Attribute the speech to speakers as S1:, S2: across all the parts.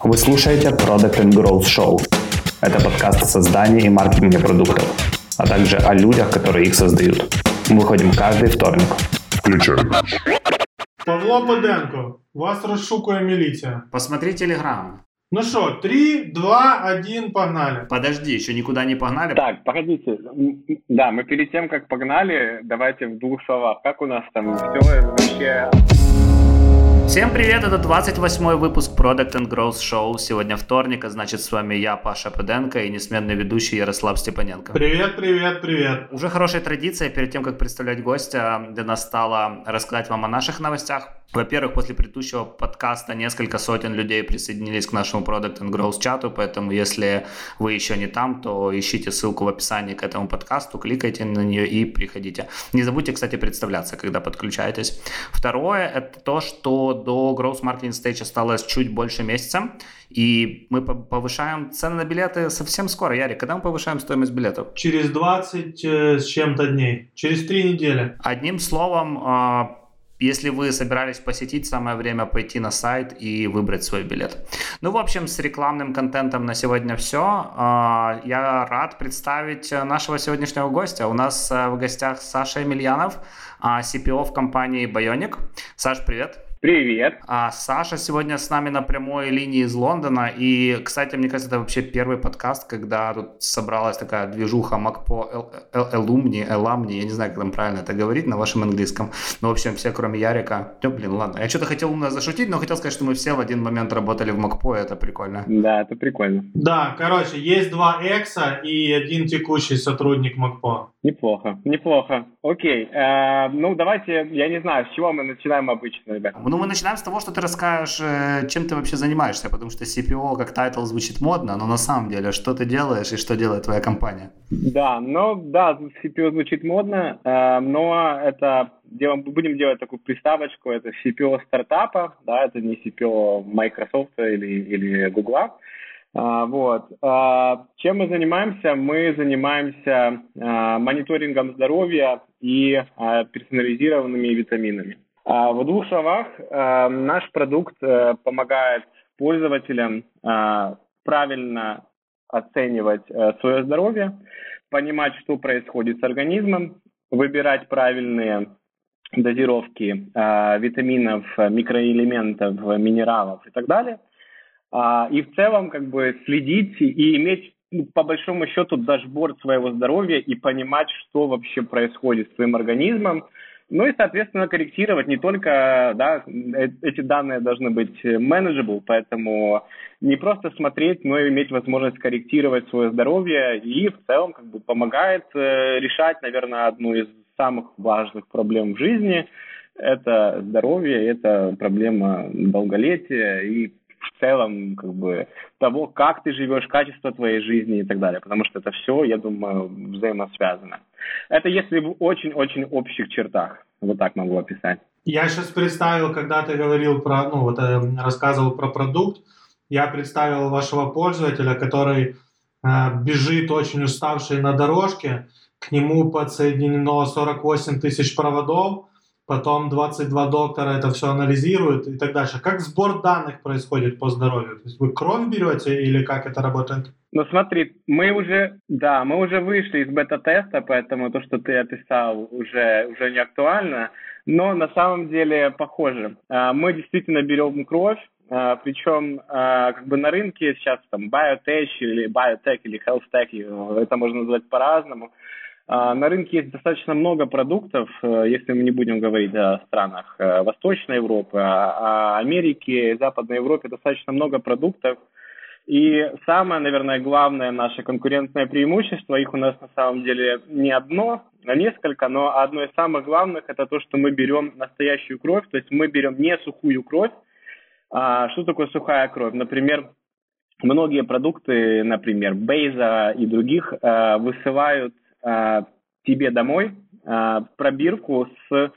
S1: Вы слушаете Product and Growth Show. Это подкаст о создании и маркетинге продуктов, а также о людях, которые их создают. Мы выходим каждый вторник. Включай.
S2: Павло Баденко, вас розшукує міліція.
S3: Посмотри телеграм.
S2: Ну що, 3, 2, 1, погнали.
S3: Подожди, еще никуда не погнали.
S4: Так, погодите. Да, мы перед тем, как погнали, давайте в двух словах. Как у нас там все вообще...
S3: Всем привет, это 28 выпуск Product and Growth Show. Сегодня вторник, а значит с вами я, Паша Педенко и несменный ведущий Ярослав Степаненко.
S2: Привет, привет, привет.
S3: Уже хорошая традиция, перед тем, как представлять гостя, для нас стало рассказать вам о наших новостях. Во-первых, после предыдущего подкаста несколько сотен людей присоединились к нашему Product and Growth чату, поэтому если вы еще не там, то ищите ссылку в описании к этому подкасту, кликайте на нее и приходите. Не забудьте, кстати, представляться, когда подключаетесь. Второе, это то, что до Growth Marketing Stage осталось чуть больше месяца, и мы повышаем цены на билеты совсем скоро. Ярик, когда мы повышаем стоимость билетов?
S2: Через 20 э, с чем-то дней, через 3 недели.
S3: Одним словом, э, если вы собирались посетить, самое время пойти на сайт и выбрать свой билет. Ну, в общем, с рекламным контентом на сегодня все. А, я рад представить нашего сегодняшнего гостя. У нас э, в гостях Саша Емельянов, CPO в компании Bionic. Саш, привет.
S4: Привет.
S3: А Саша сегодня с нами на прямой линии из Лондона. И, кстати, мне кажется, это вообще первый подкаст, когда тут собралась такая движуха МакПо Элумни, Эламни, я не знаю, как там правильно это говорить на вашем английском. Но, в общем, все, кроме Ярика. Ну, блин, ладно. Я что-то хотел умно зашутить, но хотел сказать, что мы все в один момент работали в МакПо, это прикольно.
S4: Да, это прикольно.
S2: Да, короче, есть два экса и один текущий сотрудник МакПо.
S4: Неплохо, неплохо. Окей, э, ну давайте, я не знаю, с чего мы начинаем обычно, ребят.
S3: Ну, мы начинаем с того, что ты расскажешь, э, чем ты вообще занимаешься, потому что CPO как title звучит модно, но на самом деле, что ты делаешь и что делает твоя компания?
S4: Да, ну да, CPO звучит модно, э, но это делаем, будем делать такую приставочку, это CPO стартапа, да, это не CPO Microsoft или, или Google. А, вот. А, чем мы занимаемся? Мы занимаемся а, мониторингом здоровья и персонализированными витаминами. В двух словах, наш продукт э, помогает пользователям правильно оценивать э, свое здоровье, понимать, что происходит с организмом, выбирать правильные дозировки витаминов, микроэлементов, минералов и так далее – а, и в целом как бы следить и иметь ну, по большому счету дашборд своего здоровья и понимать, что вообще происходит с твоим организмом, ну и, соответственно, корректировать не только, да, э, эти данные должны быть manageable, поэтому не просто смотреть, но и иметь возможность корректировать свое здоровье и в целом как бы помогает э, решать, наверное, одну из самых важных проблем в жизни. Это здоровье, это проблема долголетия и в целом как бы того, как ты живешь, качество твоей жизни и так далее, потому что это все, я думаю, взаимосвязано. Это если в очень-очень общих чертах, вот так могу описать.
S2: Я сейчас представил, когда ты говорил про, ну вот э, рассказывал про продукт, я представил вашего пользователя, который э, бежит очень уставший на дорожке, к нему подсоединено 48 тысяч проводов, потом 22 доктора это все анализируют и так дальше. Как сбор данных происходит по здоровью? То есть вы кровь берете или как это работает?
S4: Ну смотри, мы уже, да, мы уже вышли из бета-теста, поэтому то, что ты описал, уже, уже не актуально, но на самом деле похоже. А, мы действительно берем кровь, а, причем а, как бы на рынке сейчас там biotech или biotech или health tech, это можно назвать по-разному, на рынке есть достаточно много продуктов, э, если мы не будем говорить о странах э, Восточной Европы, а Америки, Западной Европе достаточно много продуктов. И самое, наверное, главное наше конкурентное преимущество, их у нас на самом деле не одно, а несколько, но одно из самых главных это то, что мы берем настоящую кровь, то есть мы берем не сухую кровь. А что такое сухая кровь? Например, многие продукты, например, Бейза и других, э, э, тебе домой э, пробирку с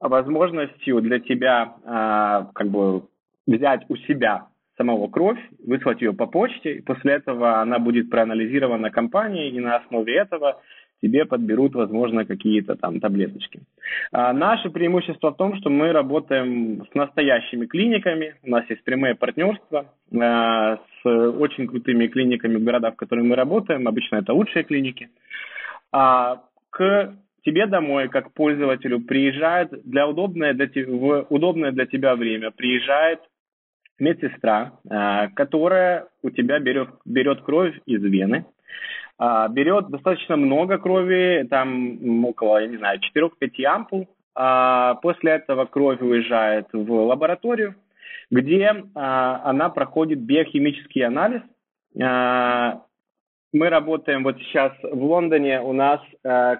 S4: возможностью для тебя э, как бы взять у себя самого кровь, выслать ее по почте, и после этого она будет проанализирована компанией, и на основе этого тебе подберут, возможно, какие-то там таблеточки. А наше преимущество в том, что мы работаем с настоящими клиниками, у нас есть прямые партнерства а, с очень крутыми клиниками в городах, в которых мы работаем, обычно это лучшие клиники. А к тебе домой, как пользователю, приезжает для удобное для, в удобное для тебя время, приезжает медсестра, а, которая у тебя берет, берет кровь из вены, берет достаточно много крови, там около, я не знаю, 4-5 ампул. А, после этого кровь уезжает в лабораторию, где она проходит биохимический анализ. Мы работаем вот сейчас в Лондоне, у нас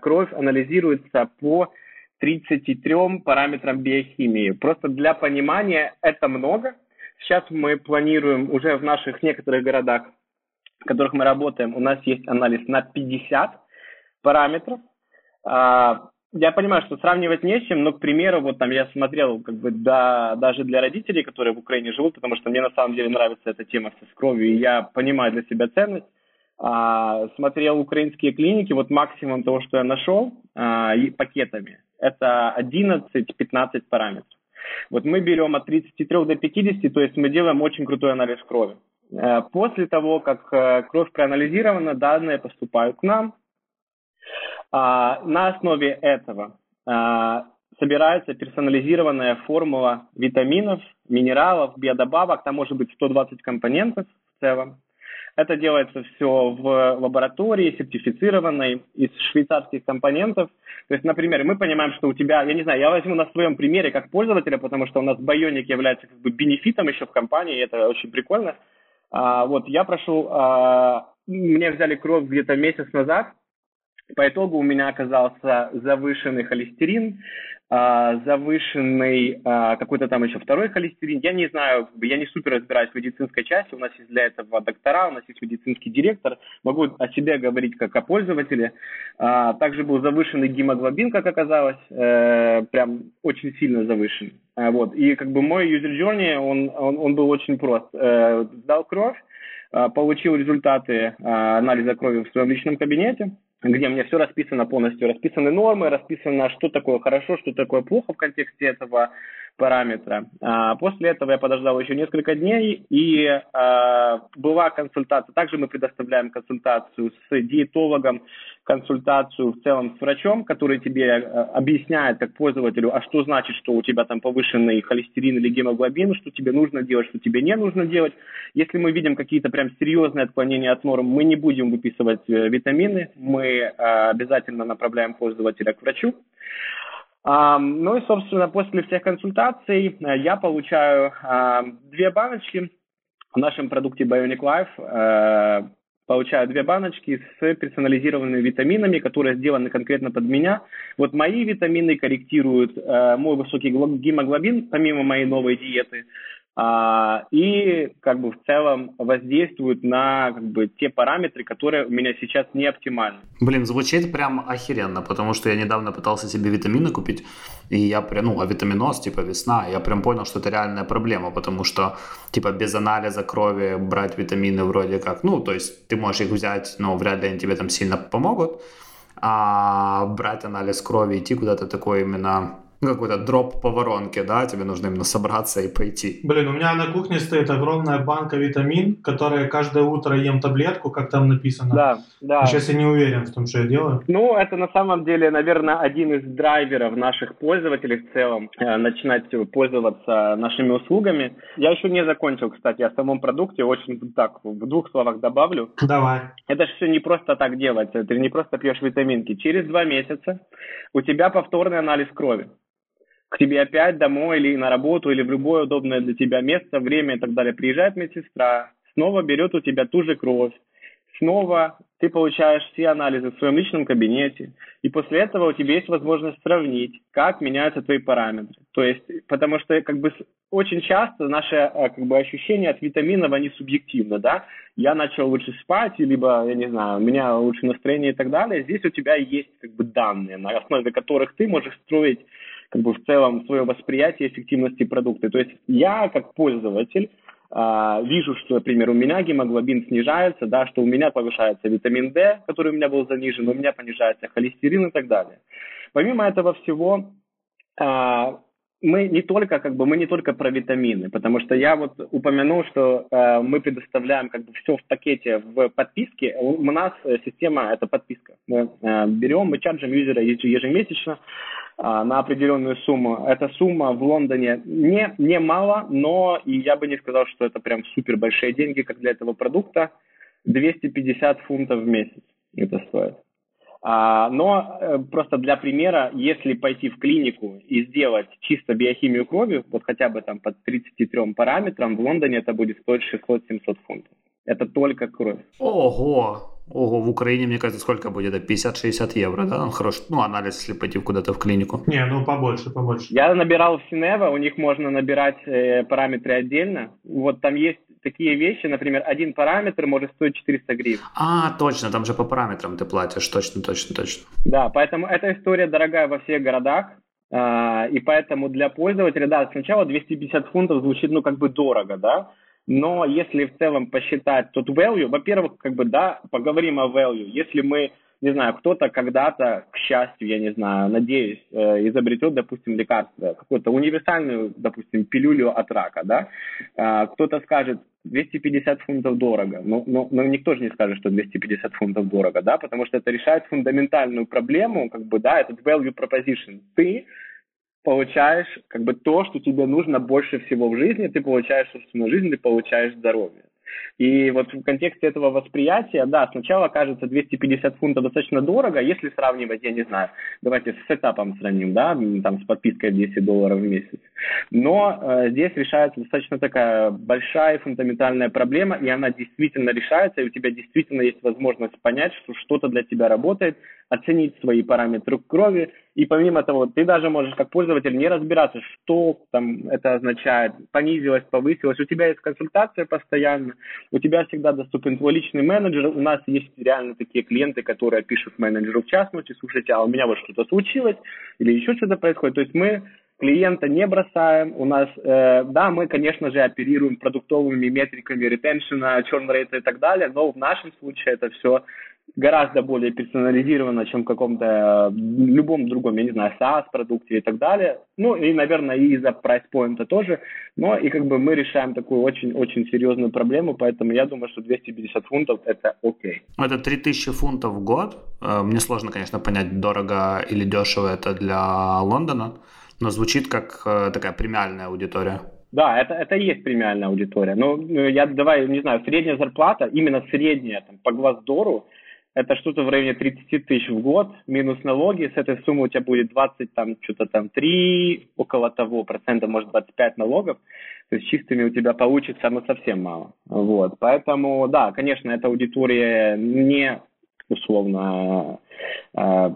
S4: кровь анализируется по 33 параметрам биохимии. Просто для понимания это много – Сейчас мы планируем уже в наших некоторых городах, в которых мы работаем, у нас есть анализ на 50 параметров. А, я понимаю, что сравнивать не с чем, но, к примеру, вот там я смотрел, как бы, да, даже для родителей, которые в Украине живут, потому что мне на самом деле нравится эта тема с кровью, и я понимаю для себя ценность. А, смотрел украинские клиники, вот максимум того, что я нашел, а, и пакетами, это 11-15 параметров. Вот мы берем от 33 до 50, то есть мы делаем очень крутой анализ крови. Э, после того, как э, кровь проанализирована, данные поступают к нам. А, на основе этого а, собирается персонализированная формула витаминов, минералов, биодобавок. Там может быть 120 компонентов в целом. Это делается все в лаборатории, сертифицированной, из швейцарских компонентов. То есть, например, мы понимаем, что у тебя, я не знаю, я возьму на своем примере как пользователя, потому что у нас Bionic является как бы бенефитом еще в компании, и это очень прикольно. А, вот, я прошел, а, мне взяли кровь где-то месяц назад, по итогу у меня оказался завышенный холестерин, а, завышенный а, какой-то там еще второй холестерин. Я не знаю, я не супер разбираюсь в медицинской части, у нас есть для этого доктора, у нас есть медицинский директор, могу о себе говорить как о пользователе. А, также был завышенный гемоглобин, как оказалось, э, прям очень сильно завышен. Вот. И как бы мой user journey, он, он, он был очень прост. Э, сдал кровь, получил результаты анализа крови в своем личном кабинете, где мне все расписано полностью, расписаны нормы, расписано, что такое хорошо, что такое плохо в контексте этого параметра. А после этого я подождал еще несколько дней, и а, была консультация. Также мы предоставляем консультацию с диетологом, консультацию в целом с врачом, который тебе а, объясняет как пользователю, а что значит, что у тебя там повышенный холестерин или гемоглобин, что тебе нужно делать, что тебе не нужно делать. Если мы видим какие-то прям серьезные отклонения от норм, мы не будем выписывать э, витамины, мы обязательно направляем пользователя к врачу. Ну и, собственно, после всех консультаций э, я получаю две баночки в нашем продукте Bionic Life. Э, получаю две баночки с персонализированными витаминами, которые сделаны конкретно под меня. Вот мои витамины корректируют э, мой высокий гемоглобин, помимо моей новой диеты а, и как бы в целом воздействуют на как бы те параметры, которые у меня сейчас не оптимальны.
S3: Блин, звучит прям охеренно, потому что я недавно пытался себе витамины купить, и я прям, ну, а витаминоз, типа весна, я прям понял, что это реальная проблема, потому что, типа, без анализа крови брать витамины вроде как, ну, то есть ты можешь их взять, но вряд ли они тебе там сильно помогут, а брать анализ крови, идти куда-то такой именно ну, какой-то дроп по воронке, да, тебе нужно именно собраться и пойти.
S2: Блин, у меня на кухне стоит огромная банка витамин, которая каждое утро ем таблетку, как там написано.
S4: Да, да.
S2: Сейчас я не уверен в том, что я делаю.
S4: Ну, это на самом деле, наверное, один из драйверов наших пользователей в целом, э, начинать пользоваться нашими услугами. Я еще не закончил, кстати, о самом продукте, очень так, в двух словах добавлю.
S2: Давай.
S4: Это же все не просто так делать, ты не просто пьешь витаминки. Через два месяца у тебя повторный анализ крови к тебе опять домой или на работу, или в любое удобное для тебя место, время и так далее. Приезжает медсестра, снова берет у тебя ту же кровь, снова ты получаешь все анализы в своем личном кабинете, и после этого у тебя есть возможность сравнить, как меняются твои параметры. То есть, потому что как бы очень часто наше э, как бы ощущение от витаминов, они субъективны, да? Я начал лучше спать, либо, я не знаю, у меня лучше настроение и так далее. Здесь у тебя есть как бы данные, на основе которых ты можешь строить как бы в целом свое восприятие эффективности продукта. То есть я как пользователь а, вижу, что, например, у меня гемоглобин снижается, да, что у меня повышается витамин D, который у меня был занижен, у меня понижается холестерин и так далее. Помимо этого всего, а, мы не только как бы мы не только про витамины, потому что я вот упомянул, что э, мы предоставляем как бы все в пакете в подписке. У, у нас система это подписка. Мы э, берем, мы чарджим юзера ежемесячно э, на определенную сумму. Эта сумма в Лондоне не не мало, но и я бы не сказал, что это прям супер большие деньги, как для этого продукта. 250 фунтов в месяц это стоит. А, но э, просто для примера, если пойти в клинику и сделать чисто биохимию крови, вот хотя бы там по 33 параметрам, в Лондоне это будет стоить 600-700 фунтов. Это только кровь.
S3: Ого! Ого, в Украине, мне кажется, сколько будет? 50-60 евро, да? Он хороший, ну, анализ, если пойти куда-то в клинику.
S2: Не, ну, побольше, побольше.
S4: Я набирал в Синева, у них можно набирать э, параметры отдельно. Вот там есть такие вещи, например, один параметр может стоить 400 гривен.
S3: А, точно, там же по параметрам ты платишь, точно, точно, точно.
S4: Да, поэтому эта история дорогая во всех городах, а, и поэтому для пользователя, да, сначала 250 фунтов звучит, ну, как бы дорого, да, но если в целом посчитать тот value, во-первых, как бы, да, поговорим о value. Если мы не знаю, кто-то когда-то, к счастью, я не знаю, надеюсь, э, изобретет, допустим, лекарство, какую-то универсальную, допустим, пилюлю от рака, да, а, кто-то скажет, 250 фунтов дорого, но, но, но никто же не скажет, что 250 фунтов дорого, да, потому что это решает фундаментальную проблему, как бы, да, этот value proposition. Ты получаешь как бы то, что тебе нужно больше всего в жизни, ты получаешь собственную жизнь, ты получаешь здоровье. И вот в контексте этого восприятия, да, сначала кажется 250 фунтов достаточно дорого, если сравнивать, я не знаю, давайте с сетапом сравним, да, там с подпиской 10 долларов в месяц. Но э, здесь решается достаточно такая большая фундаментальная проблема, и она действительно решается, и у тебя действительно есть возможность понять, что что-то для тебя работает, оценить свои параметры крови, и помимо того, ты даже можешь как пользователь не разбираться, что там это означает, понизилось, повысилось. У тебя есть консультация постоянно, у тебя всегда доступен твой личный менеджер. У нас есть реально такие клиенты, которые пишут менеджеру в частности, слушайте, а у меня вот что-то случилось или еще что-то происходит. То есть мы клиента не бросаем. У нас, э, да, мы, конечно же, оперируем продуктовыми метриками ретеншена, churn rate и так далее, но в нашем случае это все гораздо более персонализировано, чем в каком-то э, любом другом, я не знаю, SaaS-продукте и так далее. Ну, и, наверное, и из-за прайс-поинта тоже. Но и как бы мы решаем такую очень-очень серьезную проблему, поэтому я думаю, что 250 фунтов – это окей.
S3: Это 3000 фунтов в год. Э, мне сложно, конечно, понять, дорого или дешево это для Лондона, но звучит как э, такая премиальная аудитория.
S4: Да, это, это и есть премиальная аудитория. Но я давай, не знаю, средняя зарплата, именно средняя там, по Глаздору, это что-то в районе 30 тысяч в год, минус налоги, с этой суммы у тебя будет 20, там, что-то там 3, около того, процента, может, 25 налогов, то есть чистыми у тебя получится, ну, совсем мало. Вот, поэтому, да, конечно, эта аудитория не, условно, э,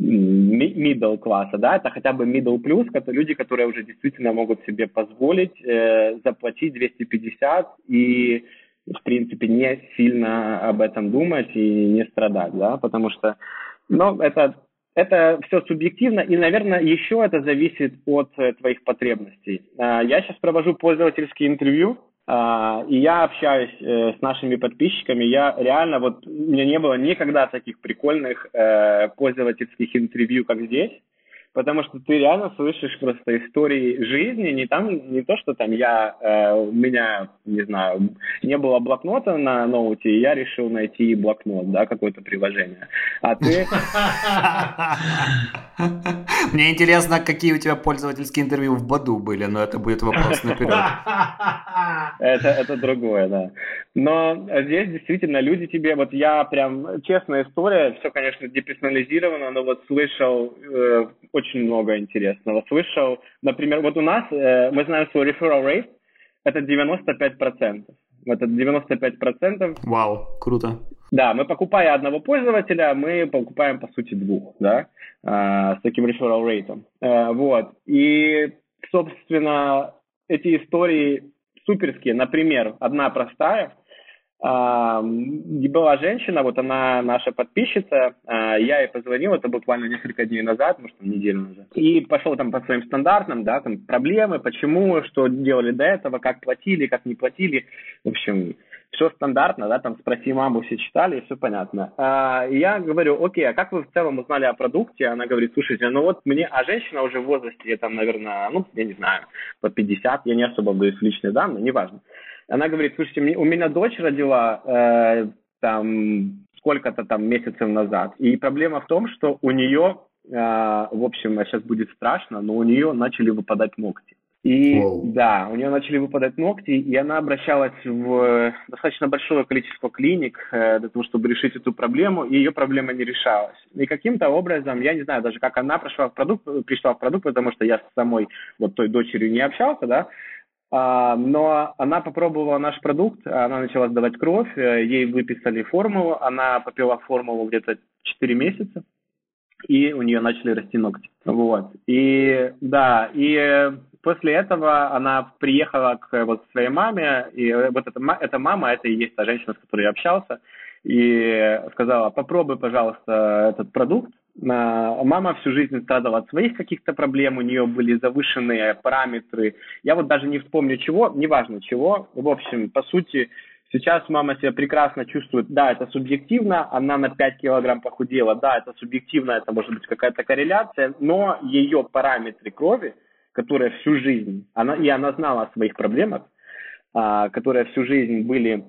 S4: middle класса, да, это хотя бы middle это люди, которые уже действительно могут себе позволить э, заплатить 250 и в принципе, не сильно об этом думать и не страдать, да, потому что, ну, это, это все субъективно, и, наверное, еще это зависит от э, твоих потребностей. А, я сейчас провожу пользовательские интервью, а, и я общаюсь э, с нашими подписчиками, я реально, вот, у меня не было никогда таких прикольных э, пользовательских интервью, как здесь, потому что ты реально слышишь просто истории жизни, не там, не то, что там я, э, у меня, не знаю, не было блокнота на ноуте, и я решил найти блокнот, да, какое-то приложение. А ты...
S3: Мне интересно, какие у тебя пользовательские интервью в Баду были, но это будет вопрос наперед.
S4: Это, это другое, да. Но здесь действительно люди тебе, вот я прям, честная история, все, конечно, деперсонализировано, но вот слышал э, очень много интересного. Слышал, например, вот у нас, э, мы знаем свой referral rate, это 95%. Это 95%.
S3: Вау, круто.
S4: Да, мы покупая одного пользователя, мы покупаем, по сути, двух, да, э, с таким referral rate. Э, вот. И, собственно, эти истории суперские. Например, одна простая. Была женщина, вот она наша подписчица, а, я ей позвонил, это буквально несколько дней назад, может, там, неделю назад, и пошел там по своим стандартным, да, там, проблемы, почему, что делали до этого, как платили, как не платили, в общем, все стандартно, да, там спроси маму, все читали, и все понятно. А, и я говорю, окей, а как вы в целом узнали о продукте? Она говорит, слушайте, ну вот мне, а женщина уже в возрасте, там, наверное, ну, я не знаю, по 50, я не особо говорю личные данные, неважно. Она говорит, слушайте, у меня дочь родила э, там сколько-то там месяцев назад. И проблема в том, что у нее, э, в общем, сейчас будет страшно, но у нее начали выпадать ногти. И wow. да, у нее начали выпадать ногти, и она обращалась в достаточно большое количество клиник э, для того, чтобы решить эту проблему, и ее проблема не решалась. И каким-то образом, я не знаю даже, как она пришла в продукт, пришла в продукт, потому что я с самой вот той дочерью не общался, да, а, но она попробовала наш продукт, она начала сдавать кровь, э, ей выписали формулу, она попила формулу где-то 4 месяца, и у нее начали расти ногти. Вот. И да, и после этого она приехала к вот своей маме, и вот эта, эта мама, это и есть та женщина, с которой я общался, и сказала, попробуй, пожалуйста, этот продукт, Мама всю жизнь страдала от своих каких-то проблем, у нее были завышенные параметры. Я вот даже не вспомню чего, неважно чего. В общем, по сути, сейчас мама себя прекрасно чувствует. Да, это субъективно, она на 5 килограмм похудела. Да, это субъективно, это может быть какая-то корреляция, но ее параметры крови, которые всю жизнь, она, и она знала о своих проблемах, а, которые всю жизнь были,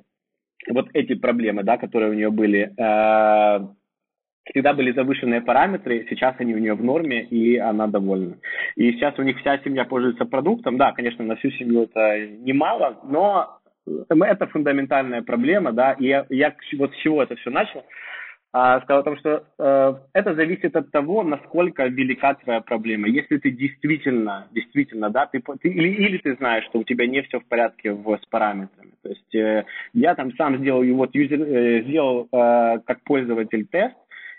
S4: вот эти проблемы, да, которые у нее были, а, всегда были завышенные параметры, сейчас они у нее в норме, и она довольна. И сейчас у них вся семья пользуется продуктом. Да, конечно, на всю семью это немало, но это фундаментальная проблема, да, и я, я вот с чего это все начал, а, сказал о том, что э, это зависит от того, насколько велика твоя проблема. Если ты действительно, действительно, да, ты, ты или, или ты знаешь, что у тебя не все в порядке в, с параметрами. То есть э, я там сам сделал, вот юзер, э, сделал э, как пользователь тест,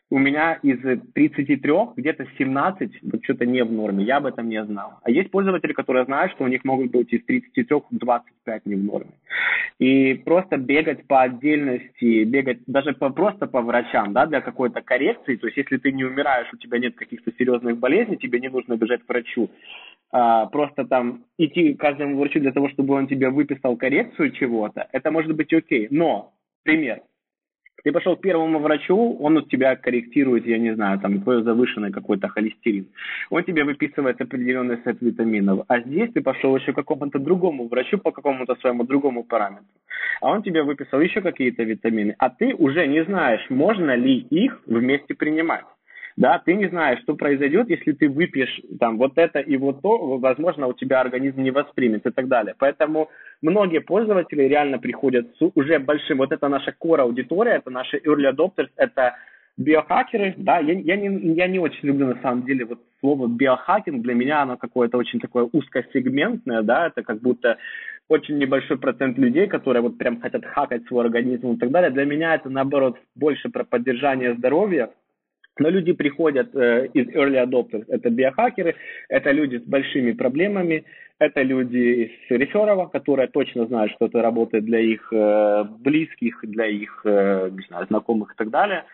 S4: у меня из 33 где-то 17 вот что-то не в норме, я об этом не знал. А есть пользователи, которые знают, что у них могут быть из 33 25 не в норме. И просто бегать по отдельности, бегать даже по, просто по врачам, да, для какой-то коррекции, то есть если ты не умираешь, у тебя нет каких-то серьезных болезней, тебе не нужно бежать к врачу, а, просто там идти к каждому врачу для того, чтобы он тебе выписал коррекцию чего-то, это может быть окей. Но, пример, ты пошел к первому врачу, он у тебя корректирует, я не знаю, там, твой завышенный какой-то холестерин. Он тебе выписывает определенный сет витаминов. А здесь ты пошел еще к какому-то другому врачу по какому-то своему другому параметру. А он тебе выписал еще какие-то витамины. А ты уже не знаешь, можно ли их вместе принимать да, ты не знаешь, что произойдет, если ты выпьешь там вот это и вот то, возможно, у тебя организм не воспримет и так далее. Поэтому многие пользователи реально приходят с уже большим, вот это наша core аудитория, это наши early adopters, это биохакеры, да, я, я, не, я не очень люблю на самом деле вот слово биохакинг, для меня оно какое-то очень такое узкосегментное, да, это как будто очень небольшой процент людей, которые вот прям хотят хакать свой организм и так далее. Для меня это наоборот больше про поддержание здоровья, но люди приходят э, из early adopters, это биохакеры, это люди с большими проблемами, это люди из реферова, которые точно знают, что это работает для их э, близких, для их э, не знаю, знакомых и так далее.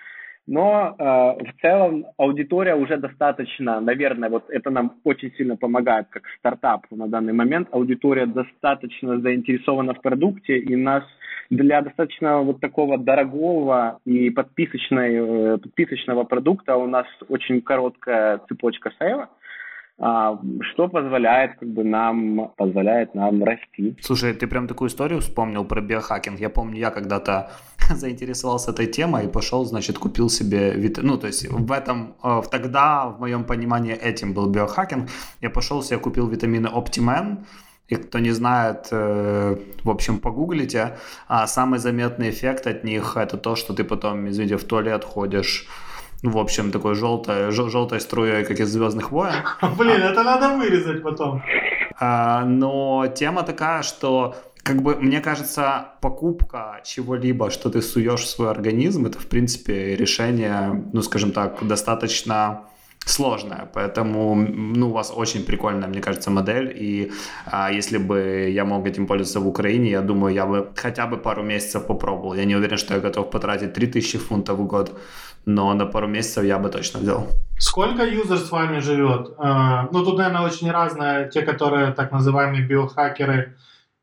S4: Но э, в целом аудитория уже достаточно, наверное, вот это нам очень сильно помогает как стартап на данный момент. Аудитория достаточно заинтересована в продукте, и нас для достаточно вот такого дорогого и подписочной, э, подписочного продукта у нас очень короткая цепочка сейла, а, что позволяет как бы нам позволяет нам расти.
S3: Слушай, ты прям такую историю вспомнил про биохакинг. Я помню, я когда-то заинтересовался этой темой и пошел, значит, купил себе вит... ну то есть в этом в тогда в моем понимании этим был биохакинг. Я пошел себе купил витамины Optiman и кто не знает, э, в общем, погуглите. А самый заметный эффект от них это то, что ты потом, извините, в туалет ходишь ну, в общем, такой желтой, жел, желтой струей, как из Звездных войн.
S2: Блин, это надо вырезать потом.
S3: А, но тема такая, что как бы, мне кажется, покупка чего-либо, что ты суешь в свой организм, это, в принципе, решение, ну, скажем так, достаточно сложная, поэтому ну, у вас очень прикольная, мне кажется, модель, и а, если бы я мог этим пользоваться в Украине, я думаю, я бы хотя бы пару месяцев попробовал. Я не уверен, что я готов потратить 3000 фунтов в год, но на пару месяцев я бы точно взял.
S2: Сколько юзер с вами живет? А, ну, тут, наверное, очень разное. Те, которые так называемые биохакеры,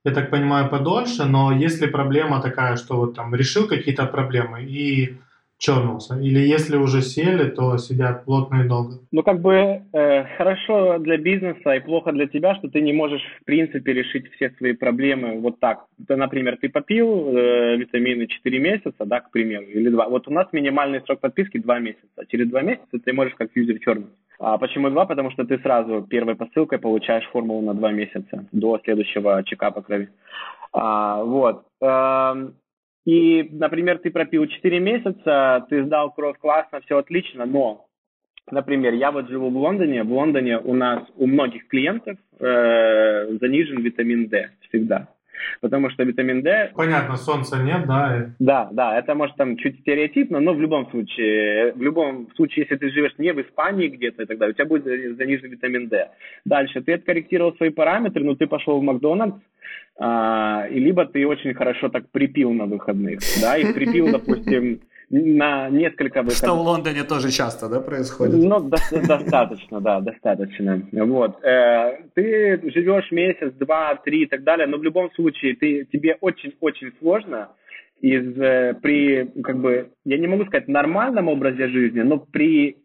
S2: я так понимаю, подольше, но если проблема такая, что вот там решил какие-то проблемы и чернулся? Или если уже сели, то сидят плотно и долго?
S4: Ну, как бы э, хорошо для бизнеса и плохо для тебя, что ты не можешь, в принципе, решить все свои проблемы вот так. Это, например, ты попил э, витамины 4 месяца, да, к примеру, или 2. Вот у нас минимальный срок подписки 2 месяца. Через 2 месяца ты можешь как юзер чернуть. А почему 2? Потому что ты сразу первой посылкой получаешь формулу на 2 месяца до следующего чекапа крови. А, вот. И, например, ты пропил 4 месяца, ты сдал кровь классно, все отлично, но, например, я вот живу в Лондоне, в Лондоне у нас, у многих клиентов э, занижен витамин D всегда. Потому что витамин D...
S2: Понятно, солнца нет, да?
S4: Да, да, это может там чуть стереотипно, но в любом случае, в любом случае, если ты живешь не в Испании где-то и так далее, у тебя будет занижен витамин D. Дальше, ты откорректировал свои параметры, но ты пошел в Макдональдс, а, и либо ты очень хорошо так припил на выходных, да, и припил, допустим, на несколько выходных.
S3: Что в Лондоне тоже часто, да, происходит?
S4: Ну, до, достаточно, да, достаточно. Вот. Э, ты живешь месяц, два, три и так далее, но в любом случае ты, тебе очень-очень сложно из, э, при, как бы, я не могу сказать нормальном образе жизни, но при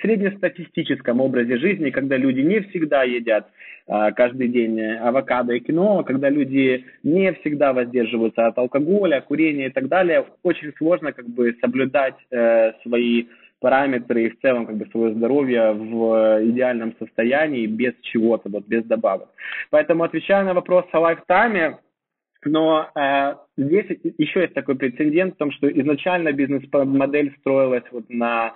S4: среднестатистическом образе жизни, когда люди не всегда едят а, каждый день авокадо и кино, когда люди не всегда воздерживаются от алкоголя, курения и так далее, очень сложно как бы соблюдать э, свои параметры и в целом как бы свое здоровье в идеальном состоянии без чего-то, вот без добавок. Поэтому отвечая на вопрос о лайфтайме, но э, здесь еще есть такой прецедент в том, что изначально бизнес-модель строилась вот на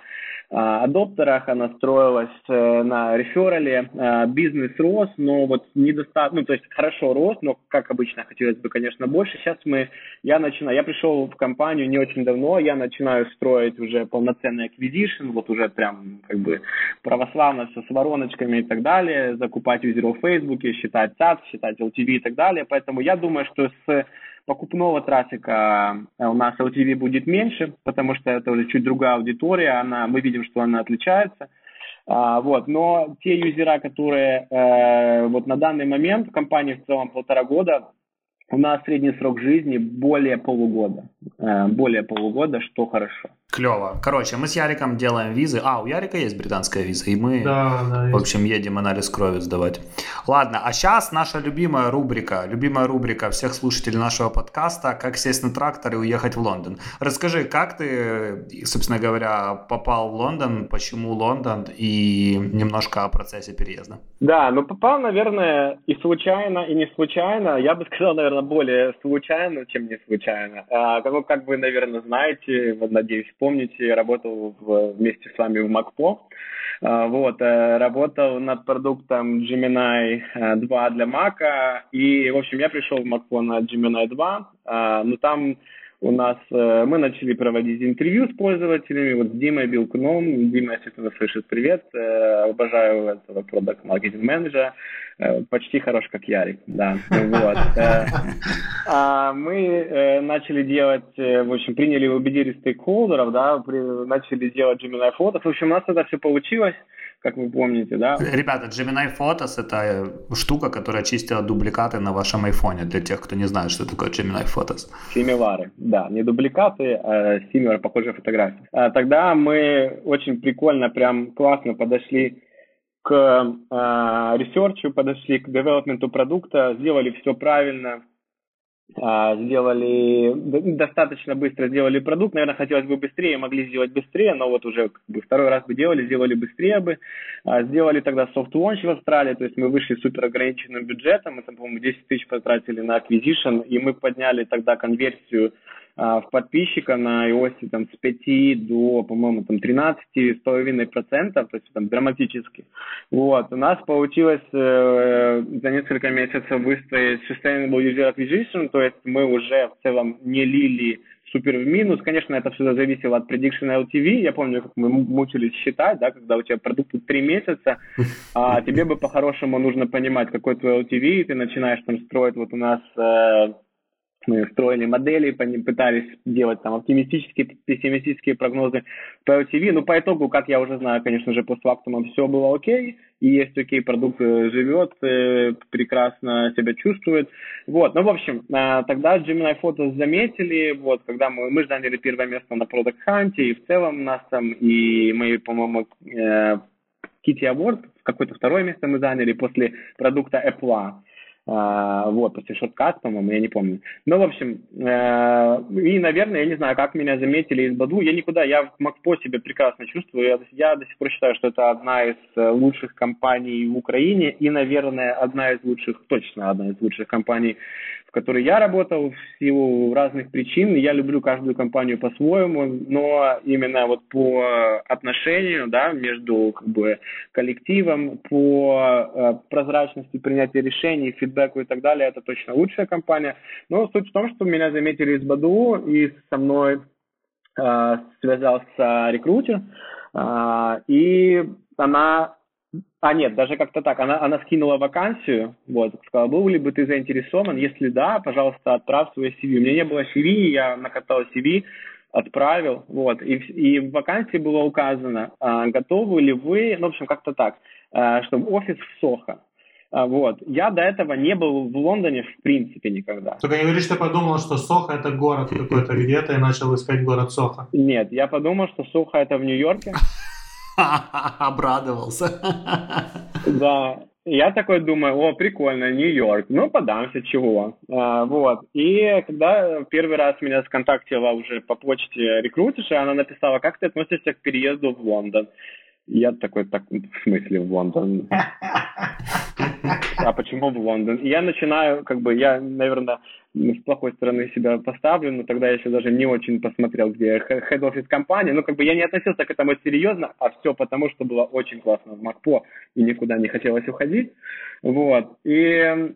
S4: а, адоптерах, она строилась э, на реферале, а, бизнес рос, но вот недостаточно, ну, то есть хорошо рос, но, как обычно, хотелось бы, конечно, больше. Сейчас мы, я начинаю, я пришел в компанию не очень давно, я начинаю строить уже полноценный acquisition, вот уже прям, как бы, православно все с вороночками и так далее, закупать юзеров в Фейсбуке, считать SAT, считать LTV и так далее, поэтому я думаю, что с покупного трафика э, у нас LTV будет меньше, потому что это уже чуть другая аудитория, она, мы видим, что она отличается. А, вот, но те юзера, которые э, вот на данный момент в компании в целом полтора года, у нас средний срок жизни более полугода. Э, более полугода, что хорошо.
S3: Клево. Короче, мы с Яриком делаем визы. А, у Ярика есть британская виза, и мы,
S2: да, да,
S3: в общем, едем анализ крови сдавать. Ладно, а сейчас наша любимая рубрика, любимая рубрика всех слушателей нашего подкаста «Как сесть на трактор и уехать в Лондон». Расскажи, как ты, собственно говоря, попал в Лондон, почему Лондон и немножко о процессе переезда.
S4: Да, ну попал, наверное, и случайно, и не случайно. Я бы сказал, наверное, более случайно, чем не случайно. А, как, как вы, наверное, знаете, надеюсь, помните, работал в, вместе с вами в МакПо. А, вот, э, работал над продуктом Gemini 2 э, для Mac. И, в общем, я пришел в МакПо на Gemini 2, а, но там у нас э, мы начали проводить интервью с пользователями, вот с Димой Билкуном. Дима, естественно, слышит привет, обожаю этого продукт маркетинг менеджера почти хорош, как Ярик, да, вот. А мы начали делать, в общем, приняли, убедили стейкхолдеров, да, начали делать Gemini Photos, в общем, у нас это все получилось, как вы помните, да.
S3: Ребята, Gemini Photos — это штука, которая чистила дубликаты на вашем айфоне, для тех, кто не знает, что такое Gemini Photos.
S4: Симилары, да, не дубликаты, а симилары, похожие фотографии. А тогда мы очень прикольно, прям классно подошли к э, research у, подошли к development у продукта, сделали все правильно, э, сделали достаточно быстро сделали продукт. Наверное, хотелось бы быстрее, могли сделать быстрее, но вот уже как бы второй раз бы делали, сделали быстрее бы. Сделали тогда soft launch в Австралии, то есть мы вышли супер ограниченным бюджетом, мы там, по-моему, 10 тысяч потратили на acquisition, и мы подняли тогда конверсию а, в подписчика на iOS там, с 5 до, по-моему, там 13,5%, то есть там драматически. Вот. У нас получилось э, за несколько месяцев выстроить Sustainable User Acquisition, то есть мы уже в целом не лили супер в минус. Конечно, это все зависело от prediction LTV. Я помню, как мы мучились считать, да, когда у тебя продукт три месяца, а тебе бы по-хорошему нужно понимать, какой твой LTV, и ты начинаешь там строить вот у нас э, мы строили модели, пытались делать там оптимистические, пессимистические прогнозы по LTV. Ну, по итогу, как я уже знаю, конечно же, постфактум все было окей, и есть окей, продукт э, живет, э, прекрасно себя чувствует. Вот, ну, в общем, э, тогда Gemini Photos заметили, вот, когда мы, мы заняли первое место на Product Hunt, и в целом нас там, и мы, по-моему, Kitty Award, какое-то второе место мы заняли после продукта Apple. А, вот, после шорткаст, по-моему, я не помню. Ну, в общем, э, и, наверное, я не знаю, как меня заметили из Баду. Я никуда, я в Макпо себя прекрасно чувствую. Я, я до сих пор считаю, что это одна из э, лучших компаний в Украине и, наверное, одна из лучших, точно одна из лучших компаний которой я работал в силу разных причин. Я люблю каждую компанию по-своему, но именно вот по отношению да, между как бы, коллективом, по э, прозрачности принятия решений, фидбэку и так далее, это точно лучшая компания. Но суть в том, что меня заметили из БАДУ и со мной э, связался рекрутер, э, и она а нет, даже как-то так. Она, она скинула вакансию, вот, сказала, был ли бы ты заинтересован? Если да, пожалуйста, отправь свой CV. У меня не было CV, я накатал CV, отправил, вот, и, и в вакансии было указано, а, готовы ли вы, ну, в общем, как-то так, а, чтобы офис в Сохо. А, вот. Я до этого не был в Лондоне в принципе никогда.
S2: Только не говоришь, что подумал, что Сохо это город какой-то где-то и начал искать город Сохо.
S4: Нет, я подумал, что Сохо это в Нью-Йорке.
S3: Обрадовался.
S4: Да, я такой думаю, о, прикольно, Нью-Йорк, ну, подамся, чего. А, вот. И когда первый раз меня сконтактила уже по почте рекрутерша, она написала, как ты относишься к переезду в Лондон? Я такой, так, в смысле в Лондон? А почему в Лондон? И я начинаю, как бы, я, наверное, с плохой стороны себя поставлю, но тогда я еще даже не очень посмотрел, где office компании. Ну, как бы я не относился к этому серьезно, а все потому, что было очень классно в Макпо и никуда не хотелось уходить. Вот. И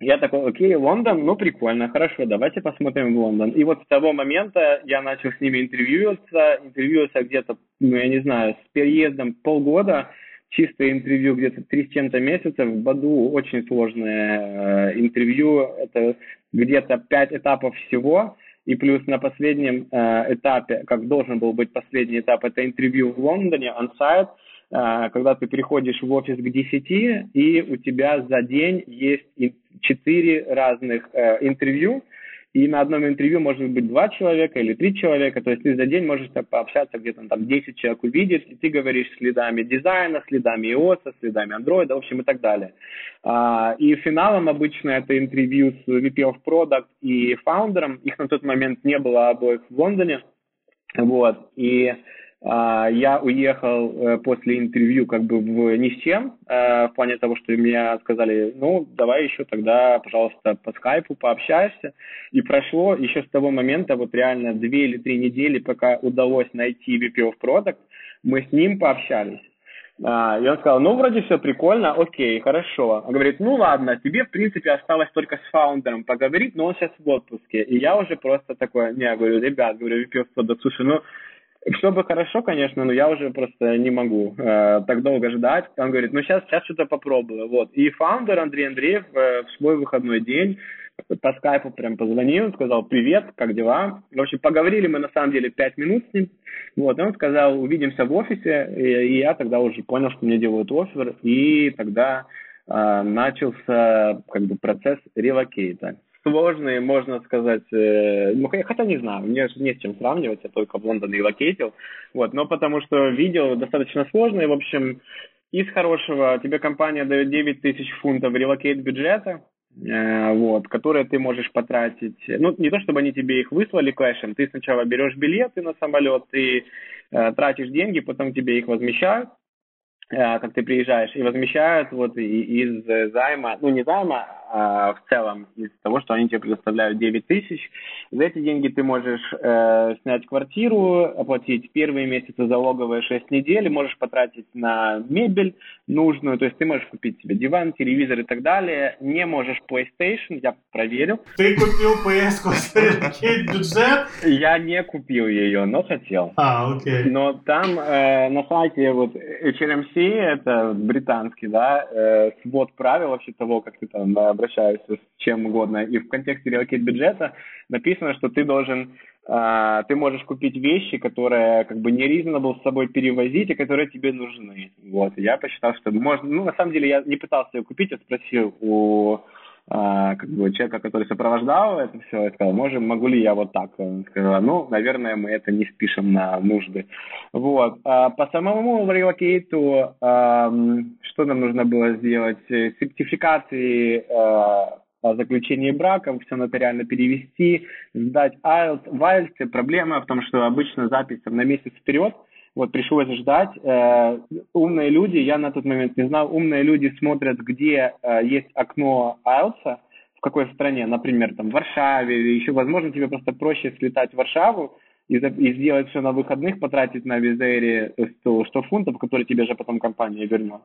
S4: я такой, окей, Лондон, ну прикольно, хорошо, давайте посмотрим в Лондон. И вот с того момента я начал с ними интервьюироваться, интервьюировался где-то, ну я не знаю, с переездом полгода, чистое интервью где-то три с чем-то месяцев. В Баду очень сложное э, интервью, это где-то пять этапов всего. И плюс на последнем э, этапе, как должен был быть последний этап, это интервью в Лондоне, on-site, э, когда ты приходишь в офис к 10, и у тебя за день есть четыре разных э, интервью, и на одном интервью может быть два человека или три человека, то есть ты за день можешь пообщаться, где-то там 10 человек увидишь, и ты говоришь следами дизайна, следами iOS, следами Android, в общем, и так далее. А, и финалом обычно это интервью с VP of Product и фаундером, их на тот момент не было обоих в Лондоне, вот, и я уехал э, после интервью как бы в ни с чем, э, в плане того, что мне сказали, ну, давай еще тогда, пожалуйста, по скайпу пообщаешься. И прошло еще с того момента, вот реально две или три недели, пока удалось найти VP of Product, мы с ним пообщались. А, и он сказал, ну, вроде все прикольно, окей, хорошо. Он говорит, ну, ладно, тебе, в принципе, осталось только с фаундером поговорить, но он сейчас в отпуске. И я уже просто такой, не, я говорю, ребят, говорю, VP of Product, слушай, ну, все бы хорошо, конечно, но я уже просто не могу э, так долго ждать. Он говорит, ну сейчас, сейчас что-то попробую. Вот. И фаундер Андрей Андреев э, в свой выходной день по скайпу прям позвонил, сказал, привет, как дела? В общем, поговорили мы на самом деле пять минут с ним. Вот, и он сказал, увидимся в офисе, и, и я тогда уже понял, что мне делают offer, и тогда э, начался как бы процесс релокейта сложные, можно сказать, э, ну, хотя не знаю, мне же не с чем сравнивать, я только в Лондоне релокейтил, вот, но потому что виза достаточно сложная, в общем, из хорошего тебе компания дает 9 тысяч фунтов relocate бюджета, э, вот, которые ты можешь потратить, ну, не то чтобы они тебе их выслали кэшем, ты сначала берешь билеты на самолет, ты э, тратишь деньги, потом тебе их возмещают, Э, как ты приезжаешь, и возмещают вот из займа, ну не займа, а, в целом из того, что они тебе предоставляют 9 тысяч. За эти деньги ты можешь э, снять квартиру, оплатить первые месяцы залоговые 6 недель, можешь потратить на мебель нужную, то есть ты можешь купить себе диван, телевизор и так далее. Не можешь PlayStation, я проверил.
S2: Ты купил PS бюджет?
S4: Я не купил ее, но хотел.
S2: А, окей.
S4: Но там э, на сайте вот HRMC, это британский, да, э, свод правил вообще того, как ты там обращаешься с чем угодно. И в контексте релокейт бюджета написано, что ты должен Uh, ты можешь купить вещи, которые как бы не reasonable с собой перевозить, и которые тебе нужны. Вот, я посчитал, что можно, ну, на самом деле я не пытался ее купить, я спросил у а, как бы человека, который сопровождал это все, я сказал, можем, могу ли я вот так? Он сказал, ну, наверное, мы это не спишем на нужды. Вот. А по самому релокейту, а, что нам нужно было сделать? Сертификации а, о заключении брака, все нотариально перевести, сдать IELTS. В IELTS проблема в том, что обычно запись там, на месяц вперед – вот пришлось ждать. Э, умные люди, я на тот момент не знал, умные люди смотрят, где э, есть окно IELTS, в какой стране, например, там в Варшаве, или еще, возможно, тебе просто проще слетать в Варшаву и, сделать все на выходных, потратить на визере 100, 100 фунтов, которые тебе же потом компания вернет,